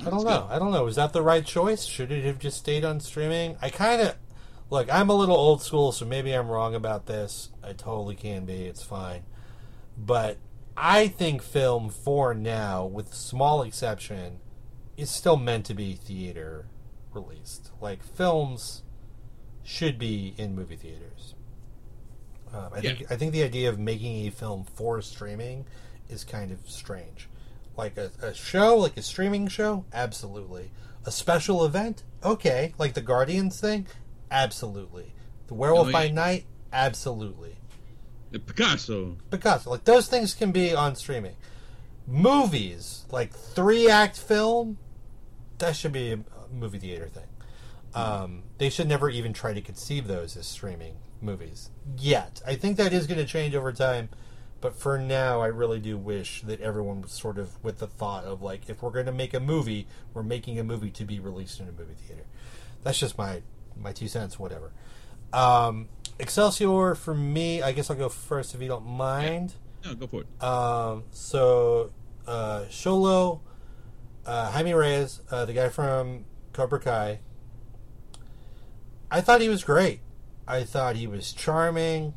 I don't know. I don't know. Is that the right choice? Should it have just stayed on streaming? I kind of look. I'm a little old school, so maybe I'm wrong about this. I totally can be. It's fine, but I think film for now, with small exception, is still meant to be theater released. Like films should be in movie theaters. Um, I think I think the idea of making a film for streaming is kind of strange. Like a, a show, like a streaming show, absolutely. A special event, okay. Like the Guardians thing, absolutely. The Werewolf Oh, by. Night, absolutely The Picasso. because like those things can be on streaming. Movies like three act film, that should be a movie theater thing. Um, they should never even try to conceive those as streaming movies yet. I think that is going to change over time, but for now, I really do wish that everyone was sort of with the thought of like, if we're going to make a movie, we're making a movie to be released in a movie theater. That's just my my two cents, whatever. Um, Excelsior for me, I guess I'll go first if you don't mind. No, go for it. Um, so, uh, Xolo, uh, Jaime Reyes, uh, the guy from Cobra Kai, I thought he was great. I thought he was charming.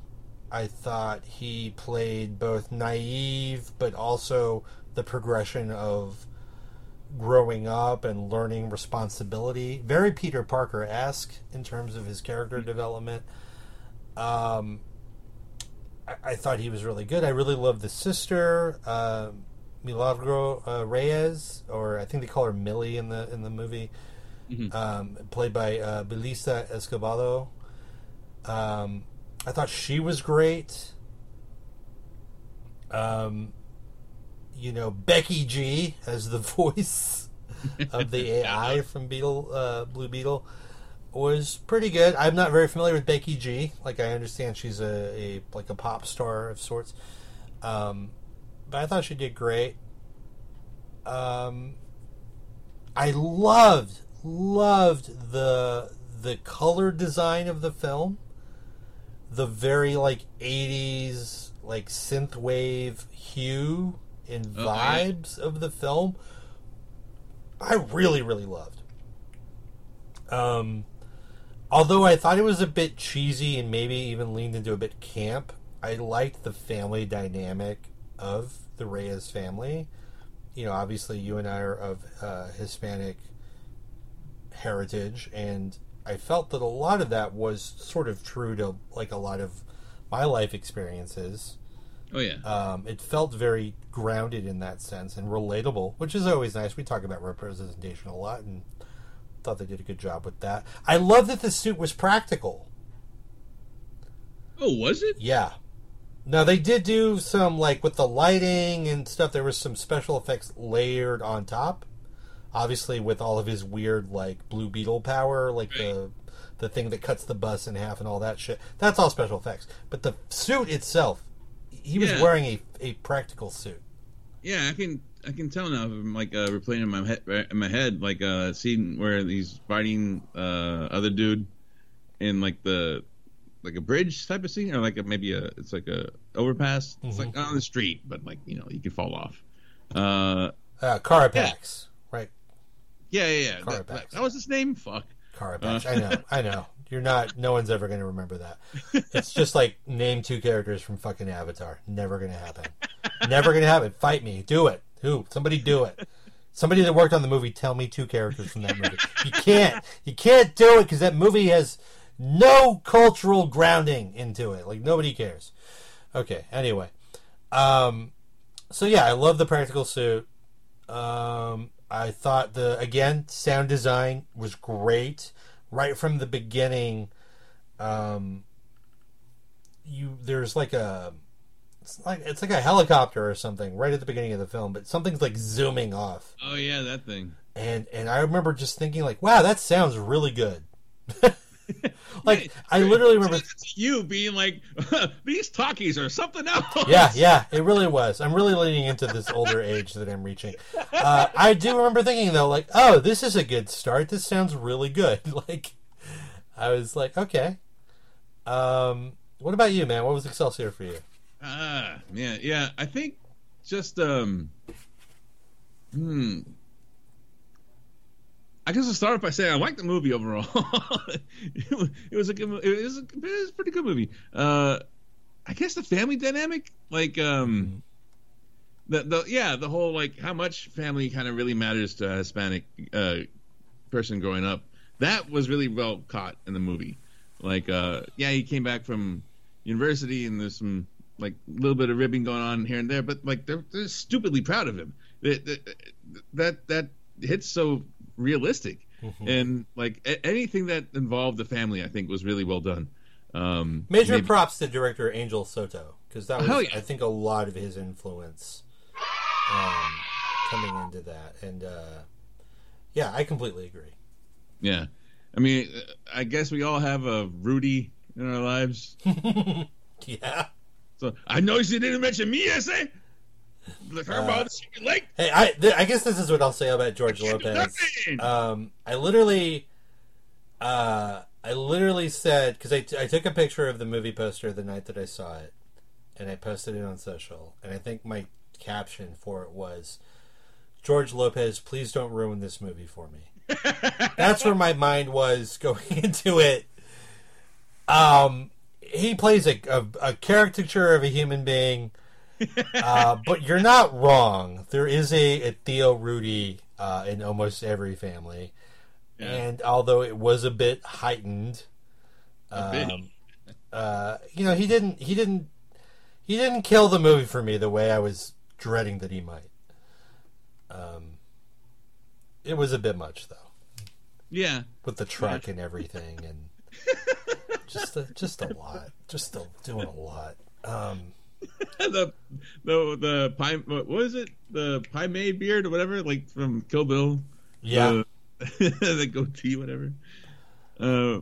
I thought he played both naive, but also the progression of growing up and learning responsibility. Very Peter Parker esque in terms of his character development. Um, I, I thought he was really good. I really loved the sister, uh, Milagro uh, Reyes, or I think they call her Millie in the in the movie, Mhm. um, played by uh, Belissa Escobedo. Um, I thought she was great. Um, you know, Becky G as the *laughs* voice of the *laughs* AI from Beetle, uh, Blue Beetle, was pretty good. I'm not very familiar with Becky G. Like I understand she's a, a like a pop star of sorts, um, but I thought she did great. Um, I loved loved the the color design of the film. The very like '80s like synth wave hue and Oh, yeah. vibes of the film. I really, really loved. Um, although I thought it was a bit cheesy and maybe even leaned into a bit camp, I liked the family dynamic of the Reyes family. You know, obviously, you and I are of uh, Hispanic heritage, and I felt that a lot of that was sort of true to like a lot of my life experiences. Oh yeah. Um, it felt very grounded in that sense and relatable, which is always nice. We talk about representation a lot, and thought they did a good job with that. I love that the suit was practical. oh, was it? Yeah. Now they did do some like with the lighting and stuff. There was some special effects layered on top. Obviously, with all of his weird like Blue Beetle power, like the the thing that cuts the bus in half and all that shit. That's all special effects. But the suit itself, he was Yeah. wearing a a practical suit. Yeah, I can I can tell now. I'm like uh, replaying in my head, in my head, like a scene where he's fighting uh, other dude in like the like a bridge type of scene, or like a, maybe a it's like a overpass. It's like on the street, but like you know you can fall off. Uh, Uh, right? Yeah, yeah, yeah. That, that, that was his name. Fuck. Carapax. I know, I know. *laughs* You're not. No one's ever going to remember that. It's just like name two characters from fucking Avatar. Never going to happen. Never going to happen. Fight me. Do it. Who? Somebody do it. Somebody that worked on the movie. Tell me two characters from that movie. You can't. You can't do it because that movie has no cultural grounding into it. Like nobody cares. Okay. Anyway, um, so yeah, I love the practical suit. Um, I thought the again sound design was great right from the beginning. Um, you there's like a it's like it's like a helicopter or something right at the beginning of the film, but something's like zooming off, Oh yeah, that thing. and and I remember just thinking like, wow, that sounds really good. *laughs* *laughs* like I literally remember you being like, *laughs* these talkies are something else. yeah, yeah, it really was. I'm really leaning into this older *laughs* age that I'm reaching. Uh, I do remember thinking though, like, oh, this is a good start. This sounds really good. Like, I was like, okay. Um, what about you, man? What was Excelsior for you? Ah, yeah, yeah. I think just um, hmm. I guess I'll start by saying I like the movie overall. *laughs* it, was, it a good, it was a, it was a pretty good movie. Uh, I guess the family dynamic, like um, the the yeah, the whole like how much family kind of really matters to a Hispanic uh person growing up. That was really well caught in the movie. Like, uh, yeah, he came back from university and there's some like a little bit of ribbing going on here and there, but like they're, they're stupidly proud of him. That that that, that hits so realistic, and like a- anything that involved the family, I think was really well done. Um, Major maybe- props to director Angel Soto because that was, yeah. I think, a lot of his influence um, coming into that, and uh, yeah, I completely agree. Yeah, I mean, I guess we all have a Rudy in our lives. *laughs* Yeah. So I know you didn't mention me yesterday. Like her Uh, about the chicken. Hey, I th- I guess this is what I'll say about George Lopez. Um, I literally, uh, I literally said because I, t- I took a picture of the movie poster the night that I saw it, and I posted it on social. And I think my caption for it was, "George Lopez, please don't ruin this movie for me." *laughs* That's where my mind was going *laughs* into it. Um, he plays a, a, a caricature of a human being. Uh, but you're not wrong. There is a, a Tío Rudy uh, in almost every family, Yeah. and although it was a bit heightened, A bit. um, uh, you know, he didn't he didn't he didn't kill the movie for me the way I was dreading that he might. Um, it was a bit much though, Yeah, with the truck and everything, and *laughs* just a, just a lot, just a, doing a lot. Um, *laughs* the the the pie. What was it? The pie made beard or whatever, like from Kill Bill. yeah. The, *laughs* the goatee, whatever. Uh,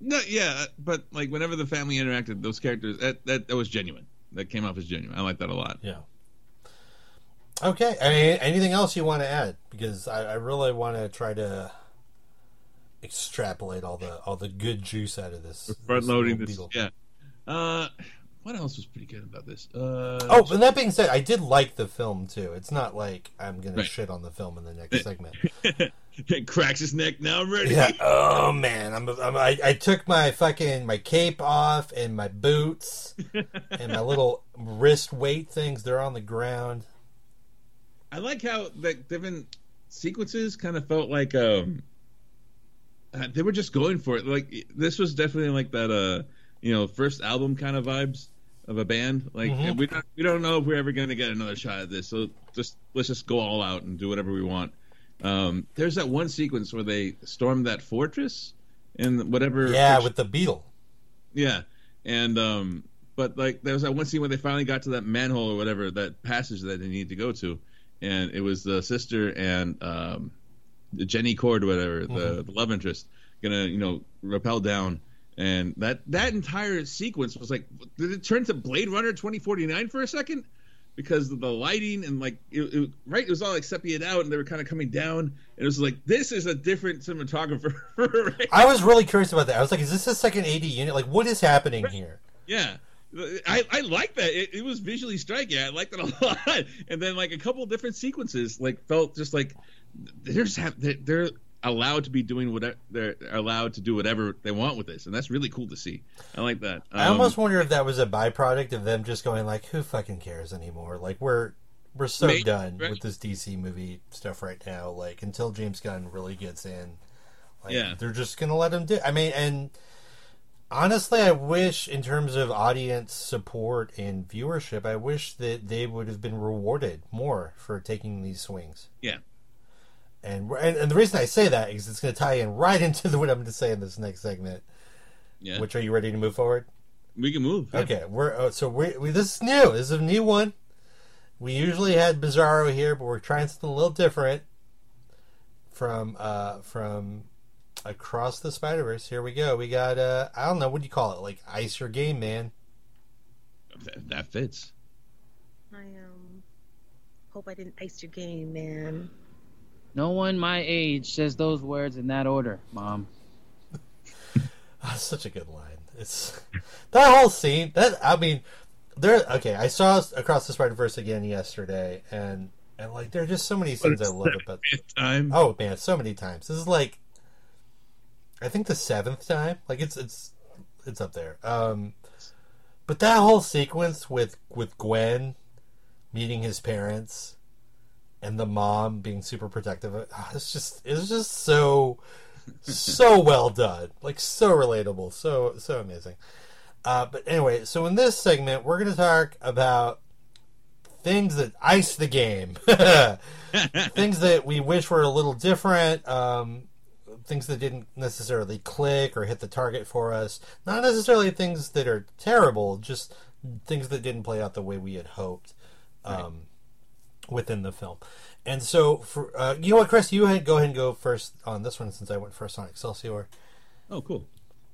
no, yeah, but like whenever the family interacted, those characters that that, that was genuine. That came off as genuine. I like that a lot. Yeah. Okay. I mean, anything else you want to add? Because I, I really want to try to extrapolate all the all the good juice out of this. Front loading little this, yeah. Uh, what else was pretty good about this? Uh, Oh, and that being said, I did like the film too. It's not like I'm gonna Right. shit on the film in the next segment. *laughs* it cracks his neck. Now I'm ready. Yeah. Oh man, I'm, I'm I, I took my fucking my cape off and my boots *laughs* and my little wrist weight things. They're on the ground. I like how the different sequences kind of felt like um uh, they were just going for it. Like this was definitely like that uh you know first album kind of vibes of a band. Like Mhm. we don't we don't know if we're ever gonna get another shot at this. So just let's just go all out and do whatever we want. Um, there's that one sequence where they storm that fortress and whatever. Yeah, with the beetle. Yeah, and um, but like there was that one scene where they finally got to that manhole or whatever that passage that they need to go to, and it was the sister and um, Jenny Kord or whatever the, the love interest gonna you know rappel down, and that that entire sequence was like did it turn to Blade Runner twenty forty nine for a second? Because of the lighting and like it, it, right, it was all like separated out, and they were kind of coming down. And it was like this is a different cinematographer. *laughs* right? I was really curious about that. I was like, is this a second AD unit? Like, what is happening here? Yeah. I, I like that. It, it was visually striking. I liked it a *laughs* lot. And then like a couple different sequences like felt just like they're just have, they're, they're allowed to be doing whatever they're allowed to do whatever they want with this, and that's really cool to see. I like that. I Um, almost wonder if that was a byproduct of them just going like, who fucking cares anymore? Like, we're we're so Maybe, done right. with this DC movie stuff right now. Like, until James Gunn really gets in, like, Yeah. they're just gonna let him do. I mean, and honestly, I wish, in terms of audience support and viewership, I wish that they would have been rewarded more for taking these swings. yeah. And, and, and the reason I say that is it's going to tie in right into the, what I'm going to say in this next segment. Yeah. Which are you ready to move forward? we can move. Yeah. Okay, we're oh, so we, we this is new. This is a new one. We usually had Bizarro here, but we're trying something a little different from uh from across the Spider Verse. Here we go. We got uh I don't know what do you call it? Like ice your game, man. That, that fits. I um hope I didn't ice your game, man. No one my age says those words in that order, Mom. *laughs* That's such a good line. It's that whole scene. That I mean, there. Okay, I saw across the Spider Verse again yesterday, and and like there are just so many scenes I love about. Time. Oh man, so many times. This is like, I think the seventh time. Like it's it's it's up there. Um, but that whole sequence with with Gwen meeting his parents and the mom being super protective. ah, It's just it's just so so well done. Like so relatable. So so amazing. Uh, but anyway, so in this segment, we're going to talk about things that ice the game. *laughs* things that we wish were a little different. Um, things that didn't necessarily click or hit the target for us. Not necessarily things that are terrible, just things that didn't play out the way we had hoped um, within the film. And so, for uh, you know what, Chris, you had, go ahead and go first on this one since I went first on Excelsior. Oh, cool.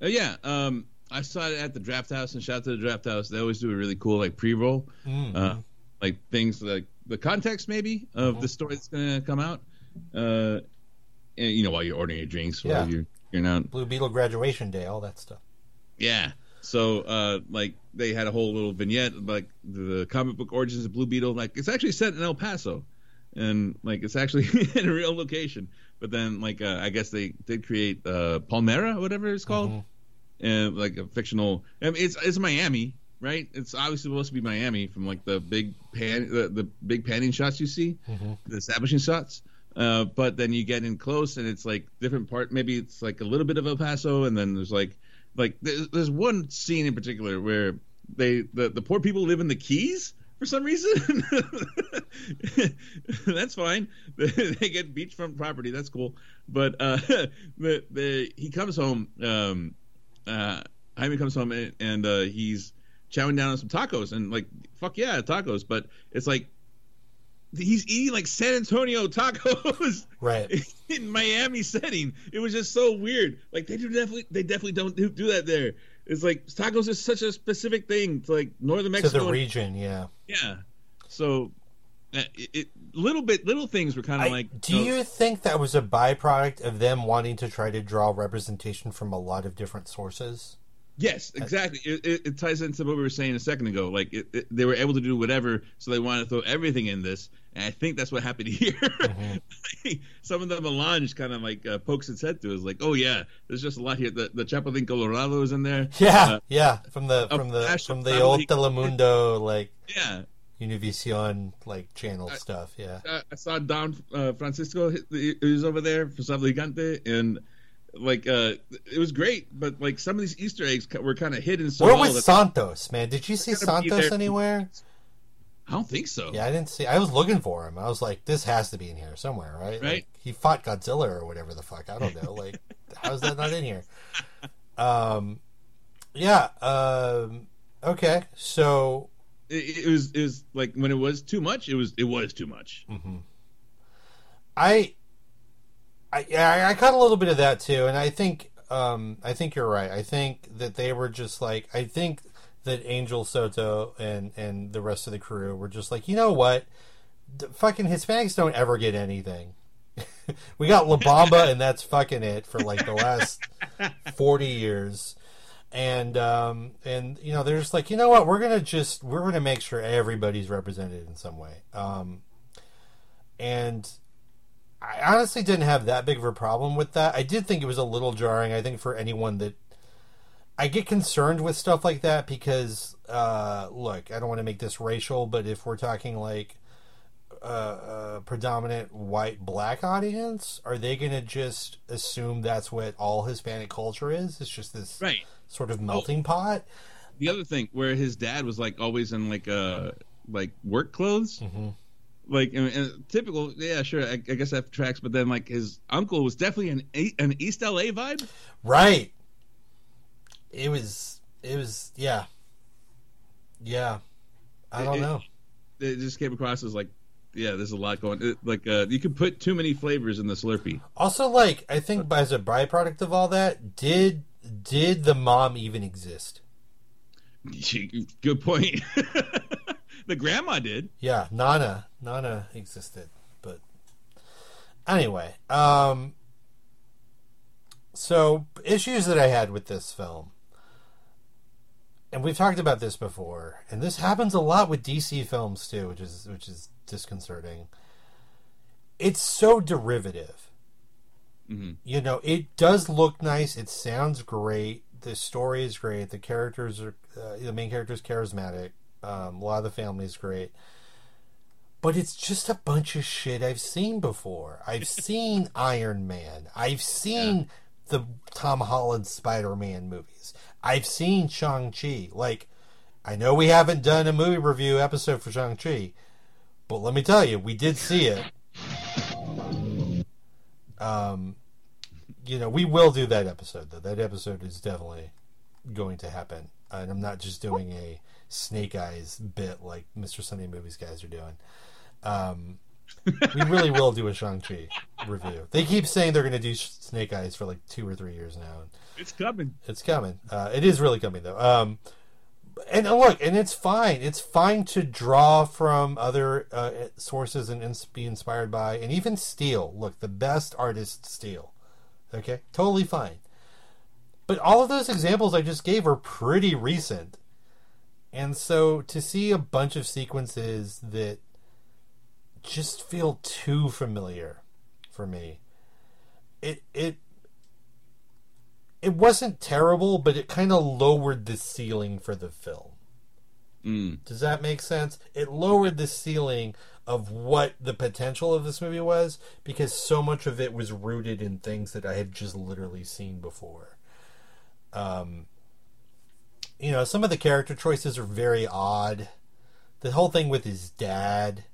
Uh, yeah. Um, I saw it at the Drafthouse, and shout out to the Drafthouse. They always do a really cool like pre-roll, Mm. uh, like things like the context maybe of Mm-hmm. the story that's going to come out. Uh, and, you know, while you're ordering your drinks, while Yeah. you're you're not. Blue Beetle graduation day, all that stuff. Yeah. So, uh, like, they had a whole little vignette, like the comic book origins of Blue Beetle. Like, it's actually set in El Paso, and like, it's actually *laughs* in a real location. But then, like, uh, I guess they did create uh, Palmera, whatever it's called, Mhm. and like a fictional. I mean, it's it's Miami, right? It's obviously supposed to be Miami from like the big pan, the, the big panning shots you see, Mhm. the establishing shots. Uh, but then you get in close, and it's like different part. Maybe it's like a little bit of El Paso, and then there's like like there's, there's one scene in particular where they the, the poor people live in the keys for some reason. *laughs* That's fine. *laughs* They get beachfront property. That's cool. But uh *laughs* the, the he comes home um uh Jaime comes home and, and uh he's chowing down on some tacos and like fuck yeah tacos. But it's like he's eating like San Antonio tacos *laughs* Right. in Miami setting. It was just so weird. Like they do definitely they definitely don't do, do that there. It's like tacos is such a specific thing to like northern Mexico. to the region, yeah. yeah. So uh, it, it little bit little things were kind of like do you think that was a byproduct of them wanting to try to draw representation from a lot of different sources? Yes, exactly. It, it, it ties into what we were saying a second ago. Like it, they were able to do whatever, so they wanted to throw everything in this, and I think that's what happened *laughs* here. Mm-hmm. *laughs* Some of the melange kind of like uh, pokes its head to us, like, oh yeah, there's just a lot here. The the Chapulín Colorado is in there. Yeah, Uh, yeah, from the from the from the old Telemundo like *laughs* yeah. Univision like channel stuff. Yeah, I, I saw Don uh, Francisco. He, he was over there for Sábado Gigante, and like uh, it was great. But like some of these Easter eggs were kind of hidden so where well was Santos, man? Did you see Santos anywhere? I don't think so. Yeah, I didn't see. I was looking for him. I was like, this has to be in here somewhere, right? Right. Like, he fought Godzilla or whatever the fuck. I don't know. Like, *laughs* how is that not in here? Um, yeah. Um, okay. So It, it was it was like when it was too much. It was it was too much. Hmm. I, I, yeah, I caught a little bit of that too, and I think, um, I think you're right. I think that they were just like, I think that Angel Soto and and the rest of the crew were just like, you know what, D- fucking Hispanics don't ever get anything. *laughs* we got La Bamba, and that's fucking it for like the last *laughs* forty years. And um, and you know they're just like you know what we're gonna just we're gonna make sure everybody's represented in some way. Um, and I honestly didn't have that big of a problem with that. I did think it was a little jarring. I think for anyone that I get concerned with stuff like that because uh, look, I don't want to make this racial, but if we're talking like uh, a predominant white black audience, are they going to just assume that's what all Hispanic culture is? It's just this Right. sort of melting pot. The other thing where his dad was like always in like uh like work clothes. Like and, and typical, yeah, sure. I, I guess that tracks. But then, like his uncle was definitely an an East LA vibe. Right. It was. It was. Yeah. Yeah. I don't It- know. It just came across as like, yeah, there's a lot going. It, like, uh, you can put too many flavors in the Slurpee. Also, like, I think as a byproduct of all that, did did the mom even exist? Good point. *laughs* the grandma did. Yeah, Nana, Nana existed, but anyway, um, so issues that I had with this film, and we've talked about this before, and this happens a lot with DC films too, which is which is disconcerting. It's so derivative. Mhm. You know, it does look nice. It sounds great. The story is great. The characters are uh, the main character is charismatic. Um, a lot of the family is great but it's just a bunch of shit I've seen before. I've *laughs* seen Iron Man. I've seen the Tom Holland Spider Man movies. I've seen Shang-Chi. Like, I know we haven't done a movie review episode for Shang-Chi, but let me tell you, we did see it. Um, you know, we will do that episode, though. That episode is definitely going to happen. And I'm not just doing a Snake Eyes bit like Mr. Sunday Movies guys are doing. Um, we really will do a Shang-Chi review. They keep saying they're going to do Snake Eyes for like two or three years now. It's coming. It's coming. Uh, it is really coming though. Um, and uh, look, and it's fine. It's fine to draw from other uh, sources and ins- be inspired by, and even steal. Look, the best artists steal. Okay, totally fine. But all of those examples I just gave are pretty recent, and so to see a bunch of sequences that just feel too familiar for me, it it it wasn't terrible, but it kind of lowered the ceiling for the film. Mm. Does that make sense? It lowered the ceiling of what the potential of this movie was because so much of it was rooted in things that I had just literally seen before. Um, you know, some of the character choices are very odd. The whole thing with his dad,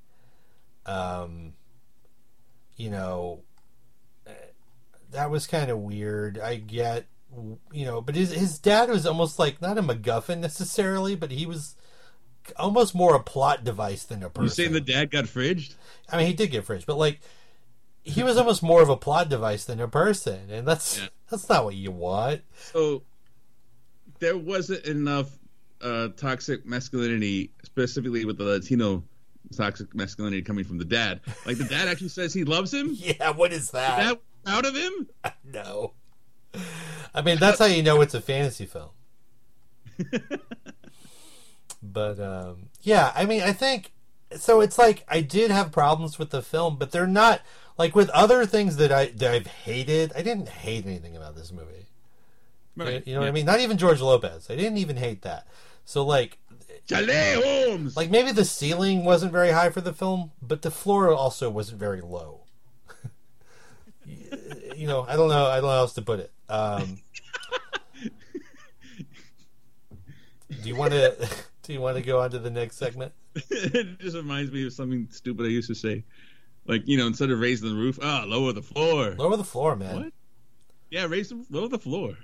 um, you know, eh, that was kind of weird. I get, you know, but his his dad was almost like not a MacGuffin necessarily, but he was almost more a plot device than a person. You saying the dad got fridged? I mean, he did get fridge, but like he was almost more of a plot device than a person, and that's Yeah. that's not what you want. So there wasn't enough uh, toxic masculinity, specifically with the Latino toxic masculinity coming from the dad. Like the dad actually says he loves him. *laughs* Yeah, what is that? That out of him? *laughs* no. I mean, that's how you know it's a fantasy film. but um, yeah, I mean, I think so. It's like I did have problems with the film, but they're not like with other things that I that I've hated. I didn't hate anything about this movie. Right. You know what yeah. I mean? Not even George Lopez. I didn't even hate that. So like, Chalet Holmes. like maybe the ceiling wasn't very high for the film, but the floor also wasn't very low. *laughs* you know, I don't know. I don't know how else to put it. Um, *laughs* do you want to? *laughs* Do you want to go on to the next segment? it just reminds me of something stupid I used to say. Like, you know, instead of raising the roof, ah, lower the floor. Lower the floor, man. What? Yeah, raise the lower the floor.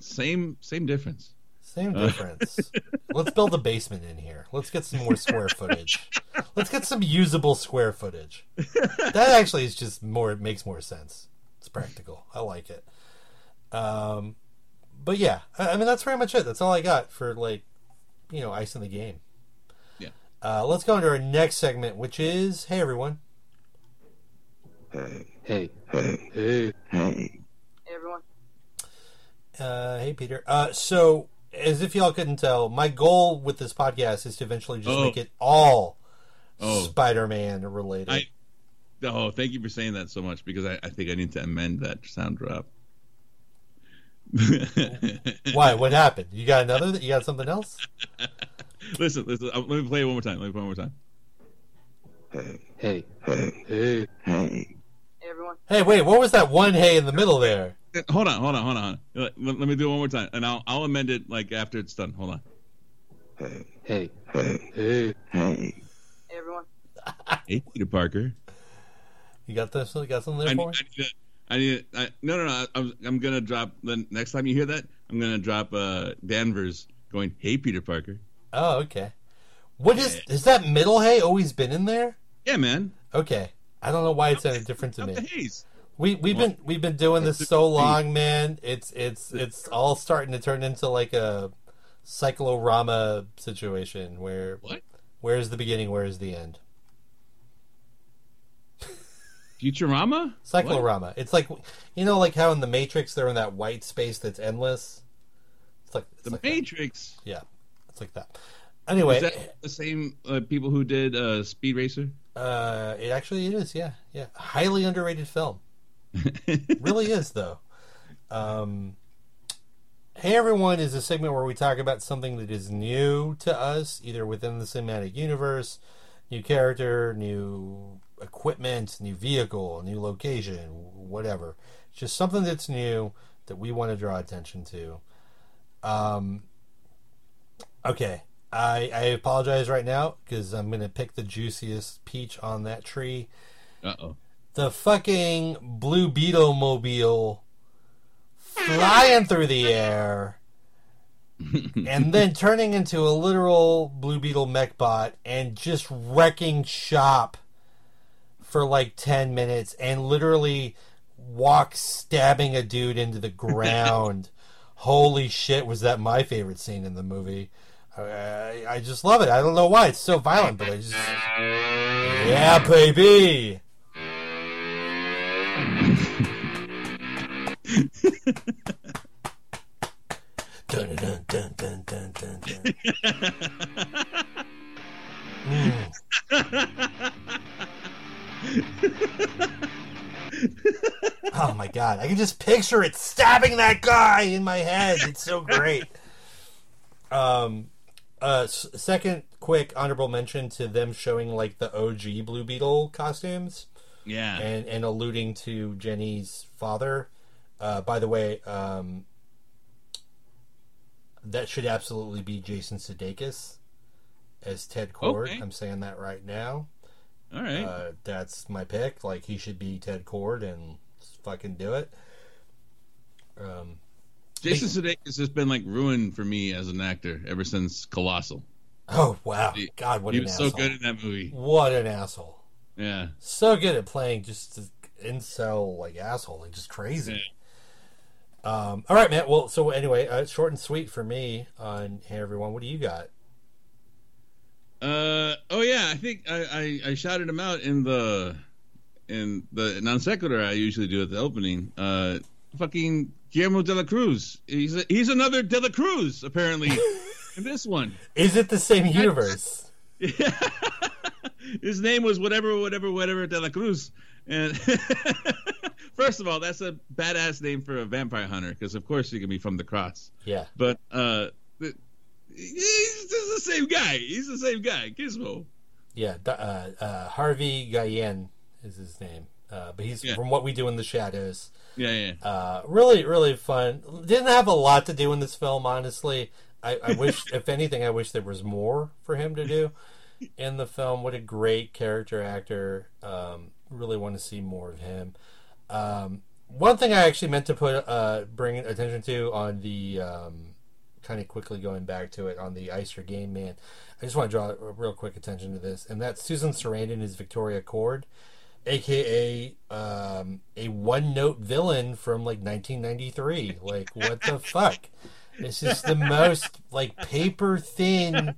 Same same difference. Same Uh. difference. *laughs* Let's build a basement in here. Let's get some more square footage. Let's get some usable square footage. That actually is just more. It makes more sense. It's practical. I like it. Um, but yeah, I, I mean that's pretty much it. That's all I got for like, you know, ice in the game. Yeah. Uh, let's go into our next segment, which is hey everyone. Hey, Hey, hey, hey, hey. everyone. Uh, hey Peter. Uh, so as if y'all couldn't tell, my goal with this podcast is to eventually just Oh. make it all Oh. Spider-Man related. I- Oh, thank you for saying that so much because I, I think I need to amend that sound drop. *laughs* Why? What happened? You got another? You got something else? *laughs* listen, listen. uh, Let me play it one more time. Let me play it one more time. Hey, Hey, hey, hey, hey. everyone. Hey, wait. What was that one hey in the middle there? Uh, Hold on, hold on, hold on. Let, let- let me do it one more time, and I'll I'll amend it like after it's done. Hold on. Hey, Hey, hey, hey, hey. everyone. Hey, Peter Parker. You got this? You got something I there need, for I me? need, to- I need I, no, no, no. I'm, I'm gonna drop the next time you hear that. I'm gonna drop uh, Danvers going, "Hey, Peter Parker." Oh, okay. What is is that middle hey always been in there? Yeah, man. Okay. I don't know why it sounded different to me. haze. We we've been we've been doing this so long, man. It's it's it's all starting to turn into like a cyclorama situation where What? where's the beginning, where's the end? Futurama? What? Cyclorama. It's like you know, like how in the Matrix they're in that white space that's endless. It's like it's The like that. Matrix. Yeah, it's like that. Anyway, Is that the same uh, people who did uh, Speed Racer? uh, it actually is. Yeah, yeah. Highly underrated film. *laughs* really is though. Um, hey everyone is a segment where we talk about something that is new to us, either within the cinematic universe, new character, new equipment, new vehicle, new location, whatever. Just something that's new that we want to draw attention to. Um, okay, I I apologize right now because I'm gonna pick the juiciest peach on that tree Uh oh. the fucking Blue Beetle mobile flying through the air *laughs* and then turning into a literal Blue Beetle mech bot and just wrecking shop for like 10 minutes and literally walk stabbing a dude into the ground. *laughs* Holy shit, was that my favorite scene in the movie? I, I just love it. I don't know why it's so violent, but I just. Yeah, baby! *laughs* Dun, dun, dun, dun, dun, dun, dun. *laughs* Mm. Oh my god, I can just picture it stabbing that guy in my head. It's so great. Um, uh, s- second quick honorable mention to them showing like the OG Blue Beetle costumes Yeah. and and alluding to Jenny's father. Uh, by the way, um, that should absolutely be Jason Sudeikis as Ted Kord. Okay. I'm saying that right now. All right. Uh, that's my pick. Like he should be Ted Kord and fucking do it. Um, Jason Sudeikis has been like ruined for me as an actor ever since Colossal. oh wow, He- God, what he was asshole! so good in that movie. What an asshole! Yeah. So good at playing just an incel like asshole, like just crazy. Um, all right, man. Well, so anyway, uh, short and sweet for me on Hey Everyone. What do you got? Uh oh yeah, I think I, I, I shouted him out in the in the non sequitur I usually do at the opening. Uh fucking Guillermo de la Cruz. He's a, he's another de la Cruz apparently *laughs* in this one. Is it the same universe? *laughs* His name was whatever, whatever, whatever de la Cruz. And *laughs* first of all, that's a badass name for a vampire hunter because, of course, he can be from the cross. Yeah. But uh, he's the same guy. He's the same guy, Gizmo. Yeah. Uh, uh, Harvey Guillen is his name. Uh, but he's Yeah. from what we do in the shadows. Yeah, yeah. Uh, really, really fun. Didn't have a lot to do in this film, honestly. I, I *laughs* wish, if anything, I wish there was more for him to do in the film. What a great character actor. Um, really want to see more of him. Um, one thing I actually meant to put uh, bring attention to on the um, kind of quickly going back to it on the Ice Your Game Man. I just want to draw a real quick attention to this, and that's Susan Sarandon is Victoria Kord, aka um, a one note villain from like 1993. Like, what the *laughs* fuck? This is the most like paper thin,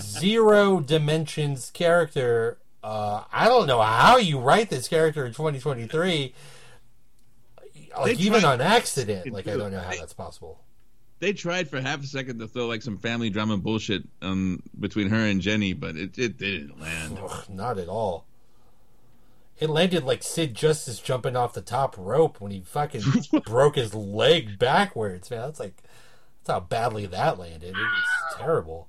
zero dimensions character. Uh, I don't know how you write this character in 2023. Like They even on accident, like I don't know how that's possible. They tried for half a second to throw like some family drama bullshit um, between her and Jenny, but it, it didn't land. Ugh, not at all. It landed like Sid Justice jumping off the top rope when he fucking *laughs* broke his leg backwards. Man, that's like that's how badly that landed. It was terrible.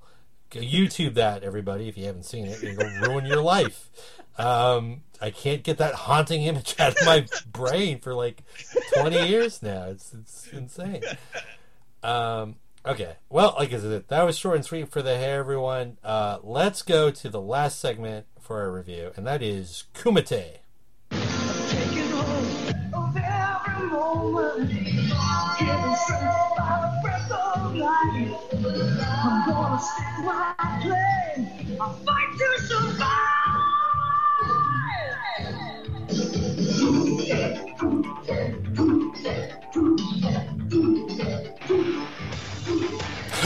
Go YouTube that, everybody, if you haven't seen it. It'll ruin your life. Um, I can't get that haunting image *laughs* out of my brain for like 20 years now. It's it's insane. Um, okay. Well, like I said, that was short and sweet for the hair, everyone. Uh, let's go to the last segment for our review, and that is Kumite. I'm gonna. I'll fight to survive.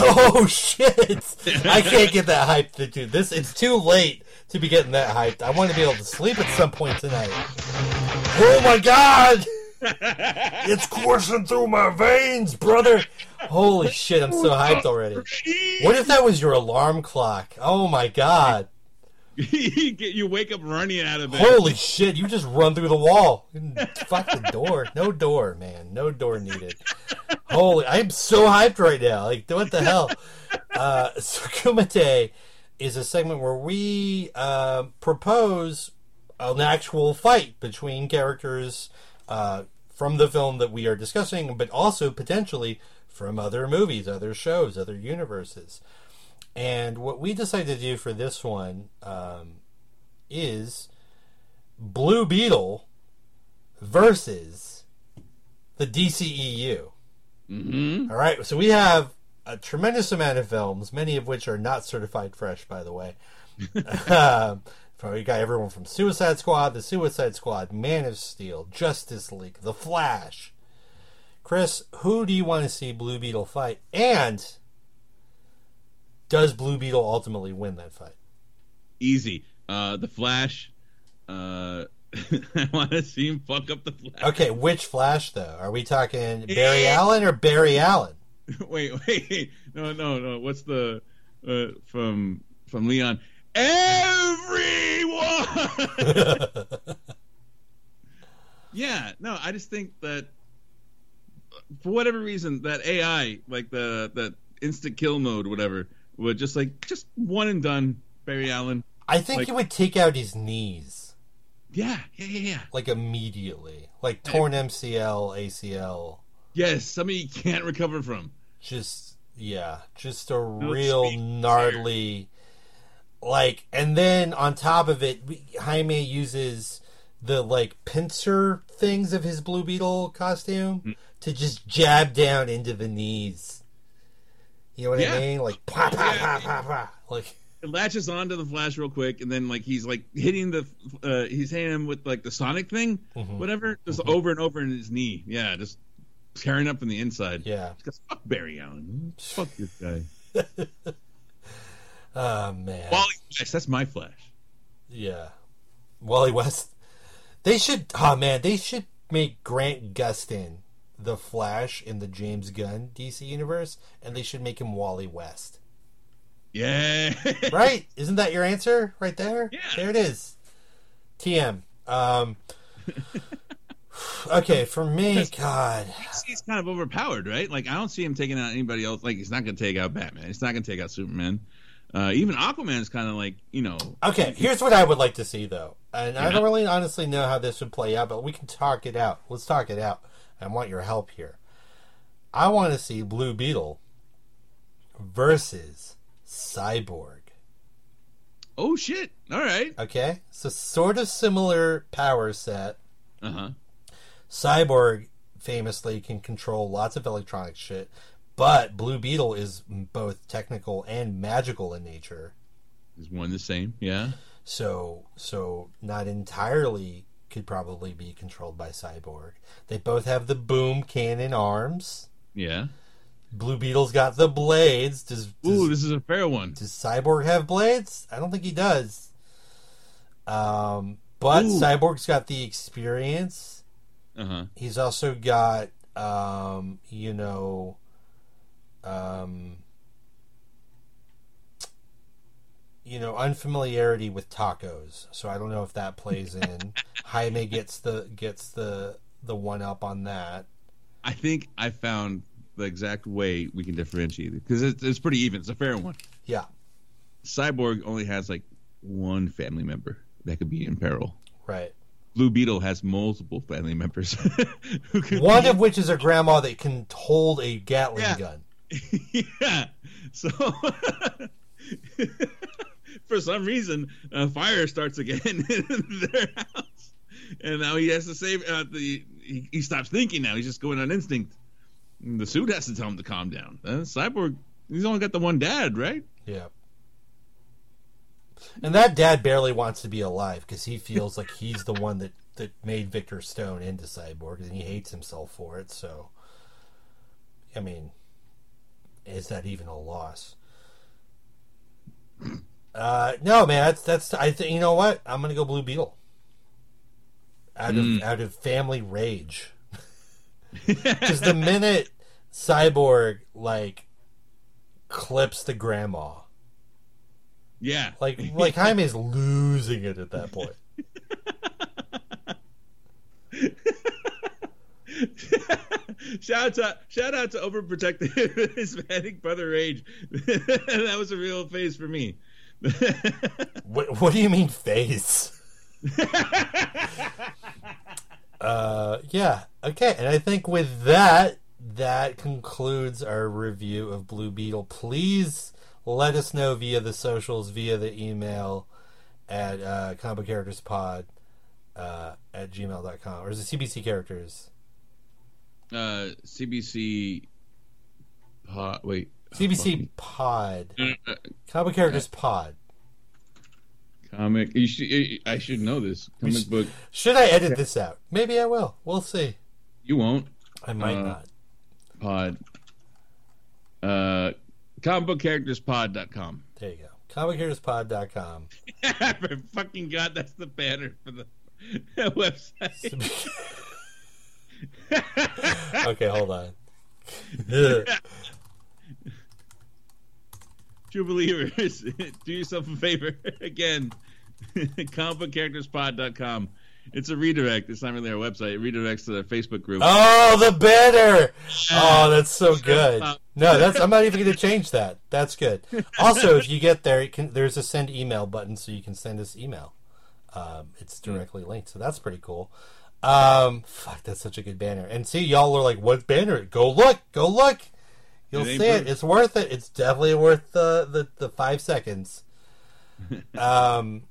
*laughs* Oh *laughs* shit! I can't get that hyped, to do this. It's too late to be getting that hyped. I want to be able to sleep at some point tonight. Oh my god! *laughs* It's coursing through my veins, brother. Holy shit! I'm so hyped already. What if that was your alarm clock? Oh my god! *laughs* you, wake up running out of bed. Holy shit! You just run through the wall. Fuck the door. No door, man. No door needed. Holy! I'm so hyped right now. Like, what the hell? Uh, *laughs* so Kumite is a segment where we uh, propose an actual fight between characters uh, from the film that we are discussing, but also potentially from other movies, other shows, other universes. And what we decided to do for this one um, is Blue Beetle versus the DCEU. Mm-hmm. All right, so we have a tremendous amount of films, many of which are not certified fresh, by the way. *laughs* um, we got everyone from Suicide Squad, The Suicide Squad, Man of Steel, Justice League, The Flash. Chris, who do you want to see Blue Beetle fight? And does Blue Beetle ultimately win that fight? Easy. Uh, the Flash. Uh, *laughs* I want to see him fuck up the Flash. Okay, which Flash though? Are we talking Barry Eh. Allen or Barry Allen? *laughs* wait, wait. No, no, no. What's the uh, from from Leon? Everyone. *laughs* yeah. No, I just think that for whatever reason that AI, like the that instant kill mode, whatever, would just like just one and done. Barry Allen. I think Like- he would take out his knees Yeah, yeah, yeah, yeah. like immediately, like torn MCL, ACL. Yes, something you can't recover from. just yeah, just a real speed. gnarly like and then on top of it Jaime uses the like pincer things of his blue beetle costume Mm. to just jab down into the knees. You know what Yeah. I mean? Like pa pa Yeah. pa pa pa. Like It latches onto the Flash real quick, and then like he's like hitting the uh, he's hitting him with like the Sonic thing, Mhm. whatever, just over and over in his knee. Yeah, just tearing up from the inside. yeah. Because fuck Barry Allen. Fuck this guy. *laughs* Oh man. Wally West, that's my Flash. Yeah. Wally West. They should oh man, they should make Grant Gustin the Flash in the James Gunn DC universe, and they should make him Wally West. Yeah. *laughs* Right? Isn't that your answer right there? Yeah. There it is. TM. Um, *laughs* okay, for me, God. He's kind of overpowered, right? Like I don't see him taking out anybody else. Like he's not going to take out Batman. He's not going to take out Superman. Uh, even Aquaman's kind of like you know. Okay, here's what I would like to see, though. And I don't really honestly know how this would play out, but we can talk it out. Let's talk it out. I want your help here. I want to see Blue Beetle versus Cyborg. Oh shit! All right. Okay? So, sort of similar power set. Uh huh. Cyborg famously can control lots of electronic shit, but Blue Beetle is both technical and magical in nature. Is one the same? Yeah. So so not entirely could probably be controlled by Cyborg. They both have the boom cannon arms. Yeah. Blue Beetle's got the blades. Does does, Ooh, this is a fair one. does Cyborg have blades? I don't think he does. Um, but Ooh. Cyborg's got the experience. Uh huh. He's also got um, you know um you know unfamiliarity with tacos so i don't know if that plays in *laughs* jaime gets the gets the the one up on that I think I found the exact way we can differentiate it because it's, it's pretty even. It's a fair one. yeah Cyborg only has like one family member that could be in peril. right Blue Beetle has multiple family members. *laughs* who could one be- of which is a grandma that can hold a gatling Yeah. gun *laughs* yeah. So *laughs* for some reason, a fire starts again *laughs* in their house, and now he has to save. Uh, the he, he stops thinking now. He's just going on instinct. And the suit has to tell him to calm down. Uh, Cyborg, he's only got the one dad, right? yeah and that dad barely wants to be alive because he feels like he's the one that that made victor stone into cyborg and he hates himself for it so i mean is that even a loss uh no man that's that's i think you know what i'm gonna go blue beetle out of Mm. out of family rage *laughs* because the minute cyborg like clips the grandma Yeah. like *laughs* like Jaime's losing it at that point. *laughs* shout out to shout out to overprotective Hispanic brother rage. that was a real phase for me. *laughs* What, what do you mean face? *laughs* uh, yeah. Okay, and I think with that, that concludes our review of Blue Beetle. Please let us know via the socials, via the email at uh, Combo Characters Pod uh, at gmail.com. Or is it CBC Characters? uh, CBC. Pod, wait. CBC Pod. Comic Characters Pod. comic. You should. I should know this comic should- book. Should I edit this out? Maybe I will. We'll see. You won't. I might Uh, not. Pod. Uh, comicbookcharacterspod.com. There you go. ComicHeroesPod.com. *laughs* for fucking god, that's the banner for the *laughs* website. *laughs* okay, hold on. True believers, *laughs* do yourself a favor. *laughs* Again, *laughs* comicbookcharacterspod.com. It's a redirect. It's not really our website. It redirects to their Facebook group. oh, the banner! Oh, that's so good. No, that's I'm not even going to change that. That's good. Also, if you get there, can, there's a send email button, so you can send us email. Um, it's directly linked, so that's pretty cool. Um, fuck, that's such a good banner. And see, y'all are like, "What banner?" Go look, go look. You'll It see it. It's worth it. It's definitely worth the the, the five seconds. *laughs* um,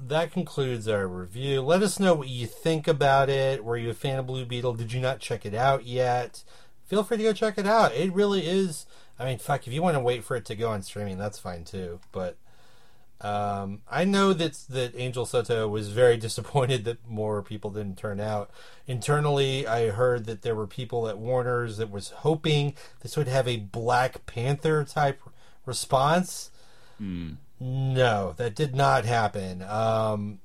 that concludes our review. Let us know what you think about it. Were you a fan of Blue Beetle? Did you not check it out yet? Feel free to go check it out. It really is. I mean, fuck, if you want to wait for it to go on streaming, that's fine too. But um, I know that that Angel Soto was very *laughs* disappointed that more people didn't turn out. Internally, I heard that there were people at Warner's that was hoping this would have a Black Panther type response. Hmm. No, that did not happen. Um,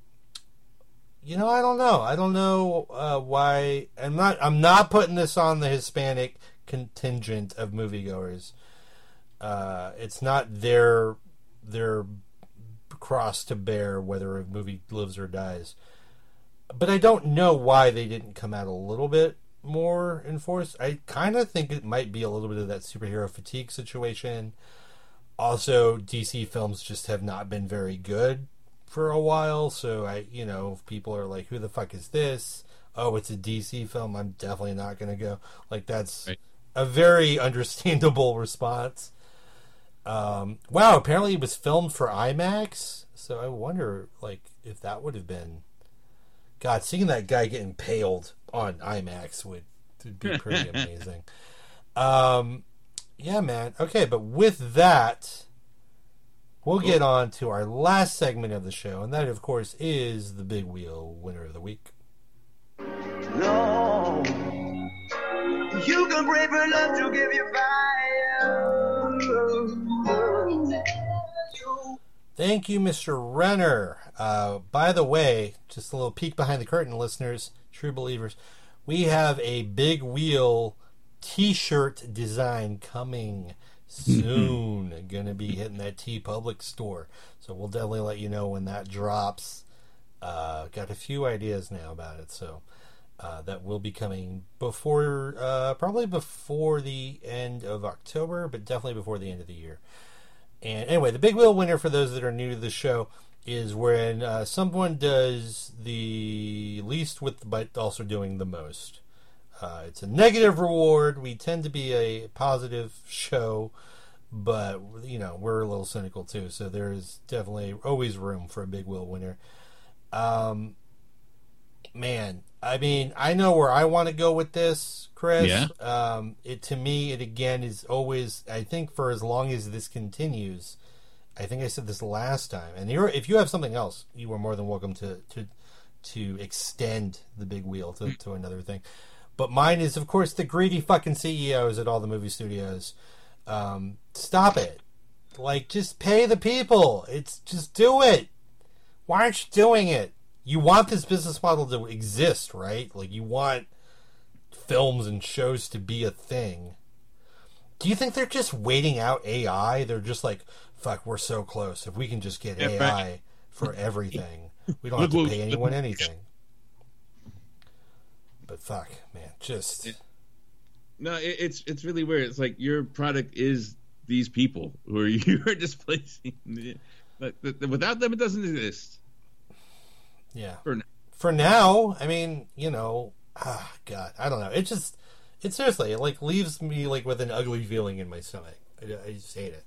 you know, I don't know. I don't know uh, why. I'm not. I'm not putting this on the Hispanic contingent of moviegoers. Uh, it's not their their cross to bear whether a movie lives or dies. But I don't know why they didn't come out a little bit more in force. I kind of think it might be a little bit of that superhero fatigue situation. Also, DC films just have not been very good for a while, so I, you know, people are like, "Who the fuck is this?" Oh, it's a DC film. I'm definitely not going to go. Like that's Right. a very *laughs* understandable response. Um, wow, apparently it was filmed for IMAX, so I wonder, like, if that would have been. God, seeing that guy get impaled on IMAX would, would be pretty *laughs* amazing. Um, yeah, man. Okay, but with that, we'll get on to our last segment of the show, and that, of course, is the Big Wheel Winner of the Week. No. You can pray for love to give you fire. Thank you, Mr. Renner. Uh, by the way, just a little peek behind the curtain, listeners, true believers. We have a big wheel T-shirt design coming soon. Going to be hitting that TeePublic store, so we'll definitely let you know when that drops. Uh, got a few ideas now about it, so uh, that will be coming before, uh, probably before the end of October, but definitely before the end of the year. And anyway, the big wheel winner for those that are new to the show is when uh, someone does the least with, but also doing the most. Uh, it's a negative reward. We tend to be a positive show, but you know we're a little cynical too. So there is definitely always room for a big wheel winner. Um, man, I mean, I know where I want to go with this, Chris. Yeah. Um, it to me, it again is always. I think for as long as this continues, I think I said this last time, and you're, if you have something else, you are more than welcome to to to extend the big wheel to, to another thing. But mine is, of course, the greedy fucking CEOs at all the movie studios. Um, stop it! Like, just pay the people. It's just do it. Why aren't you doing it? You want this business model to exist, right? Like, you want films and shows to be a thing. Do you think they're just waiting out AI? They're just like, fuck, we're so close. If we can just get Yeah, AI for everything, we don't *laughs* have to pay anyone anything. But fuck, man, just No, it, it's it's really weird. It's like your product is these people who are *laughs* you're displacing. But th- th- without them, it doesn't exist. Yeah. For now. For now, I mean, you know, ah, God, I don't know. It just, it seriously, it like leaves me like with an ugly feeling in my stomach. I, I just hate it.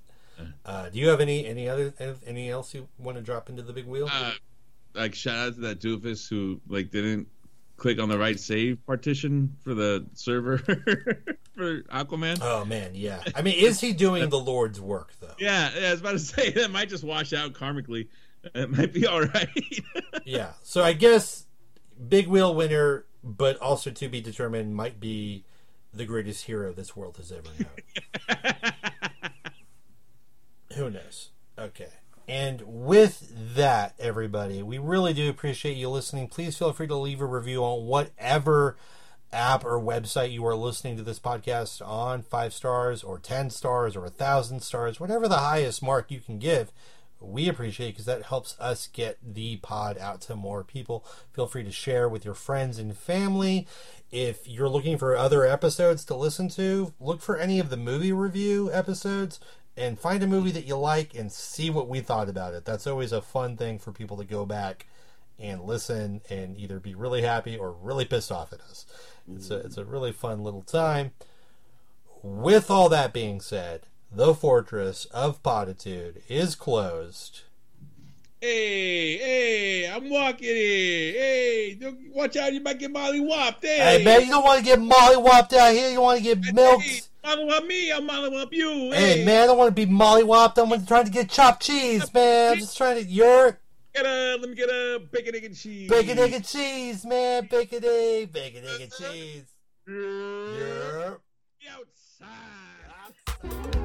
Uh, do you have any any other any else you want to drop into the big wheel? Uh, like shout out to that doofus who like didn't click on the right save partition for the server *laughs* for Aquaman. oh man, yeah. I mean, is he doing *laughs* the Lord's work though? Yeah, yeah, I was about to *laughs* say that might just wash out karmically. It might be all right. *laughs* yeah. So I guess big wheel winner, but also to be determined, might be the greatest hero this world has ever known. *laughs* Who knows? Okay. And with that, everybody, we really do appreciate you listening. Please feel free to leave a review on whatever app or website you are listening to this podcast on five stars or 10 stars or a thousand stars, whatever the highest mark you can give. We appreciate because that helps us get the pod out to more people. Feel free to share with your friends and family. If you're looking for other episodes to listen to, look for any of the movie review episodes and find a movie that you like and see what we thought about it. That's always a fun thing for people to go back and listen and either be really happy or really pissed off at us. It's a, it's a really fun little time. With all that being said, the Fortress of Potitude is closed. hey, hey, I'm walking here. Hey, don't, watch out, you might get molly whopped. Hey, Hey, man, you don't want to get mollywopped out here. You want to get milked. Hey, molly whop me, I'll molly whop you. Hey, man, I don't want to be mollywopped. I'm trying to get chopped cheese, man. I'm just trying to. You're Get a, let me get a bacon, egg, and cheese. bacon, egg, and cheese, man. Bacon, egg, bacon, egg, and uh-huh. cheese. Yeah. Yeah. Outside.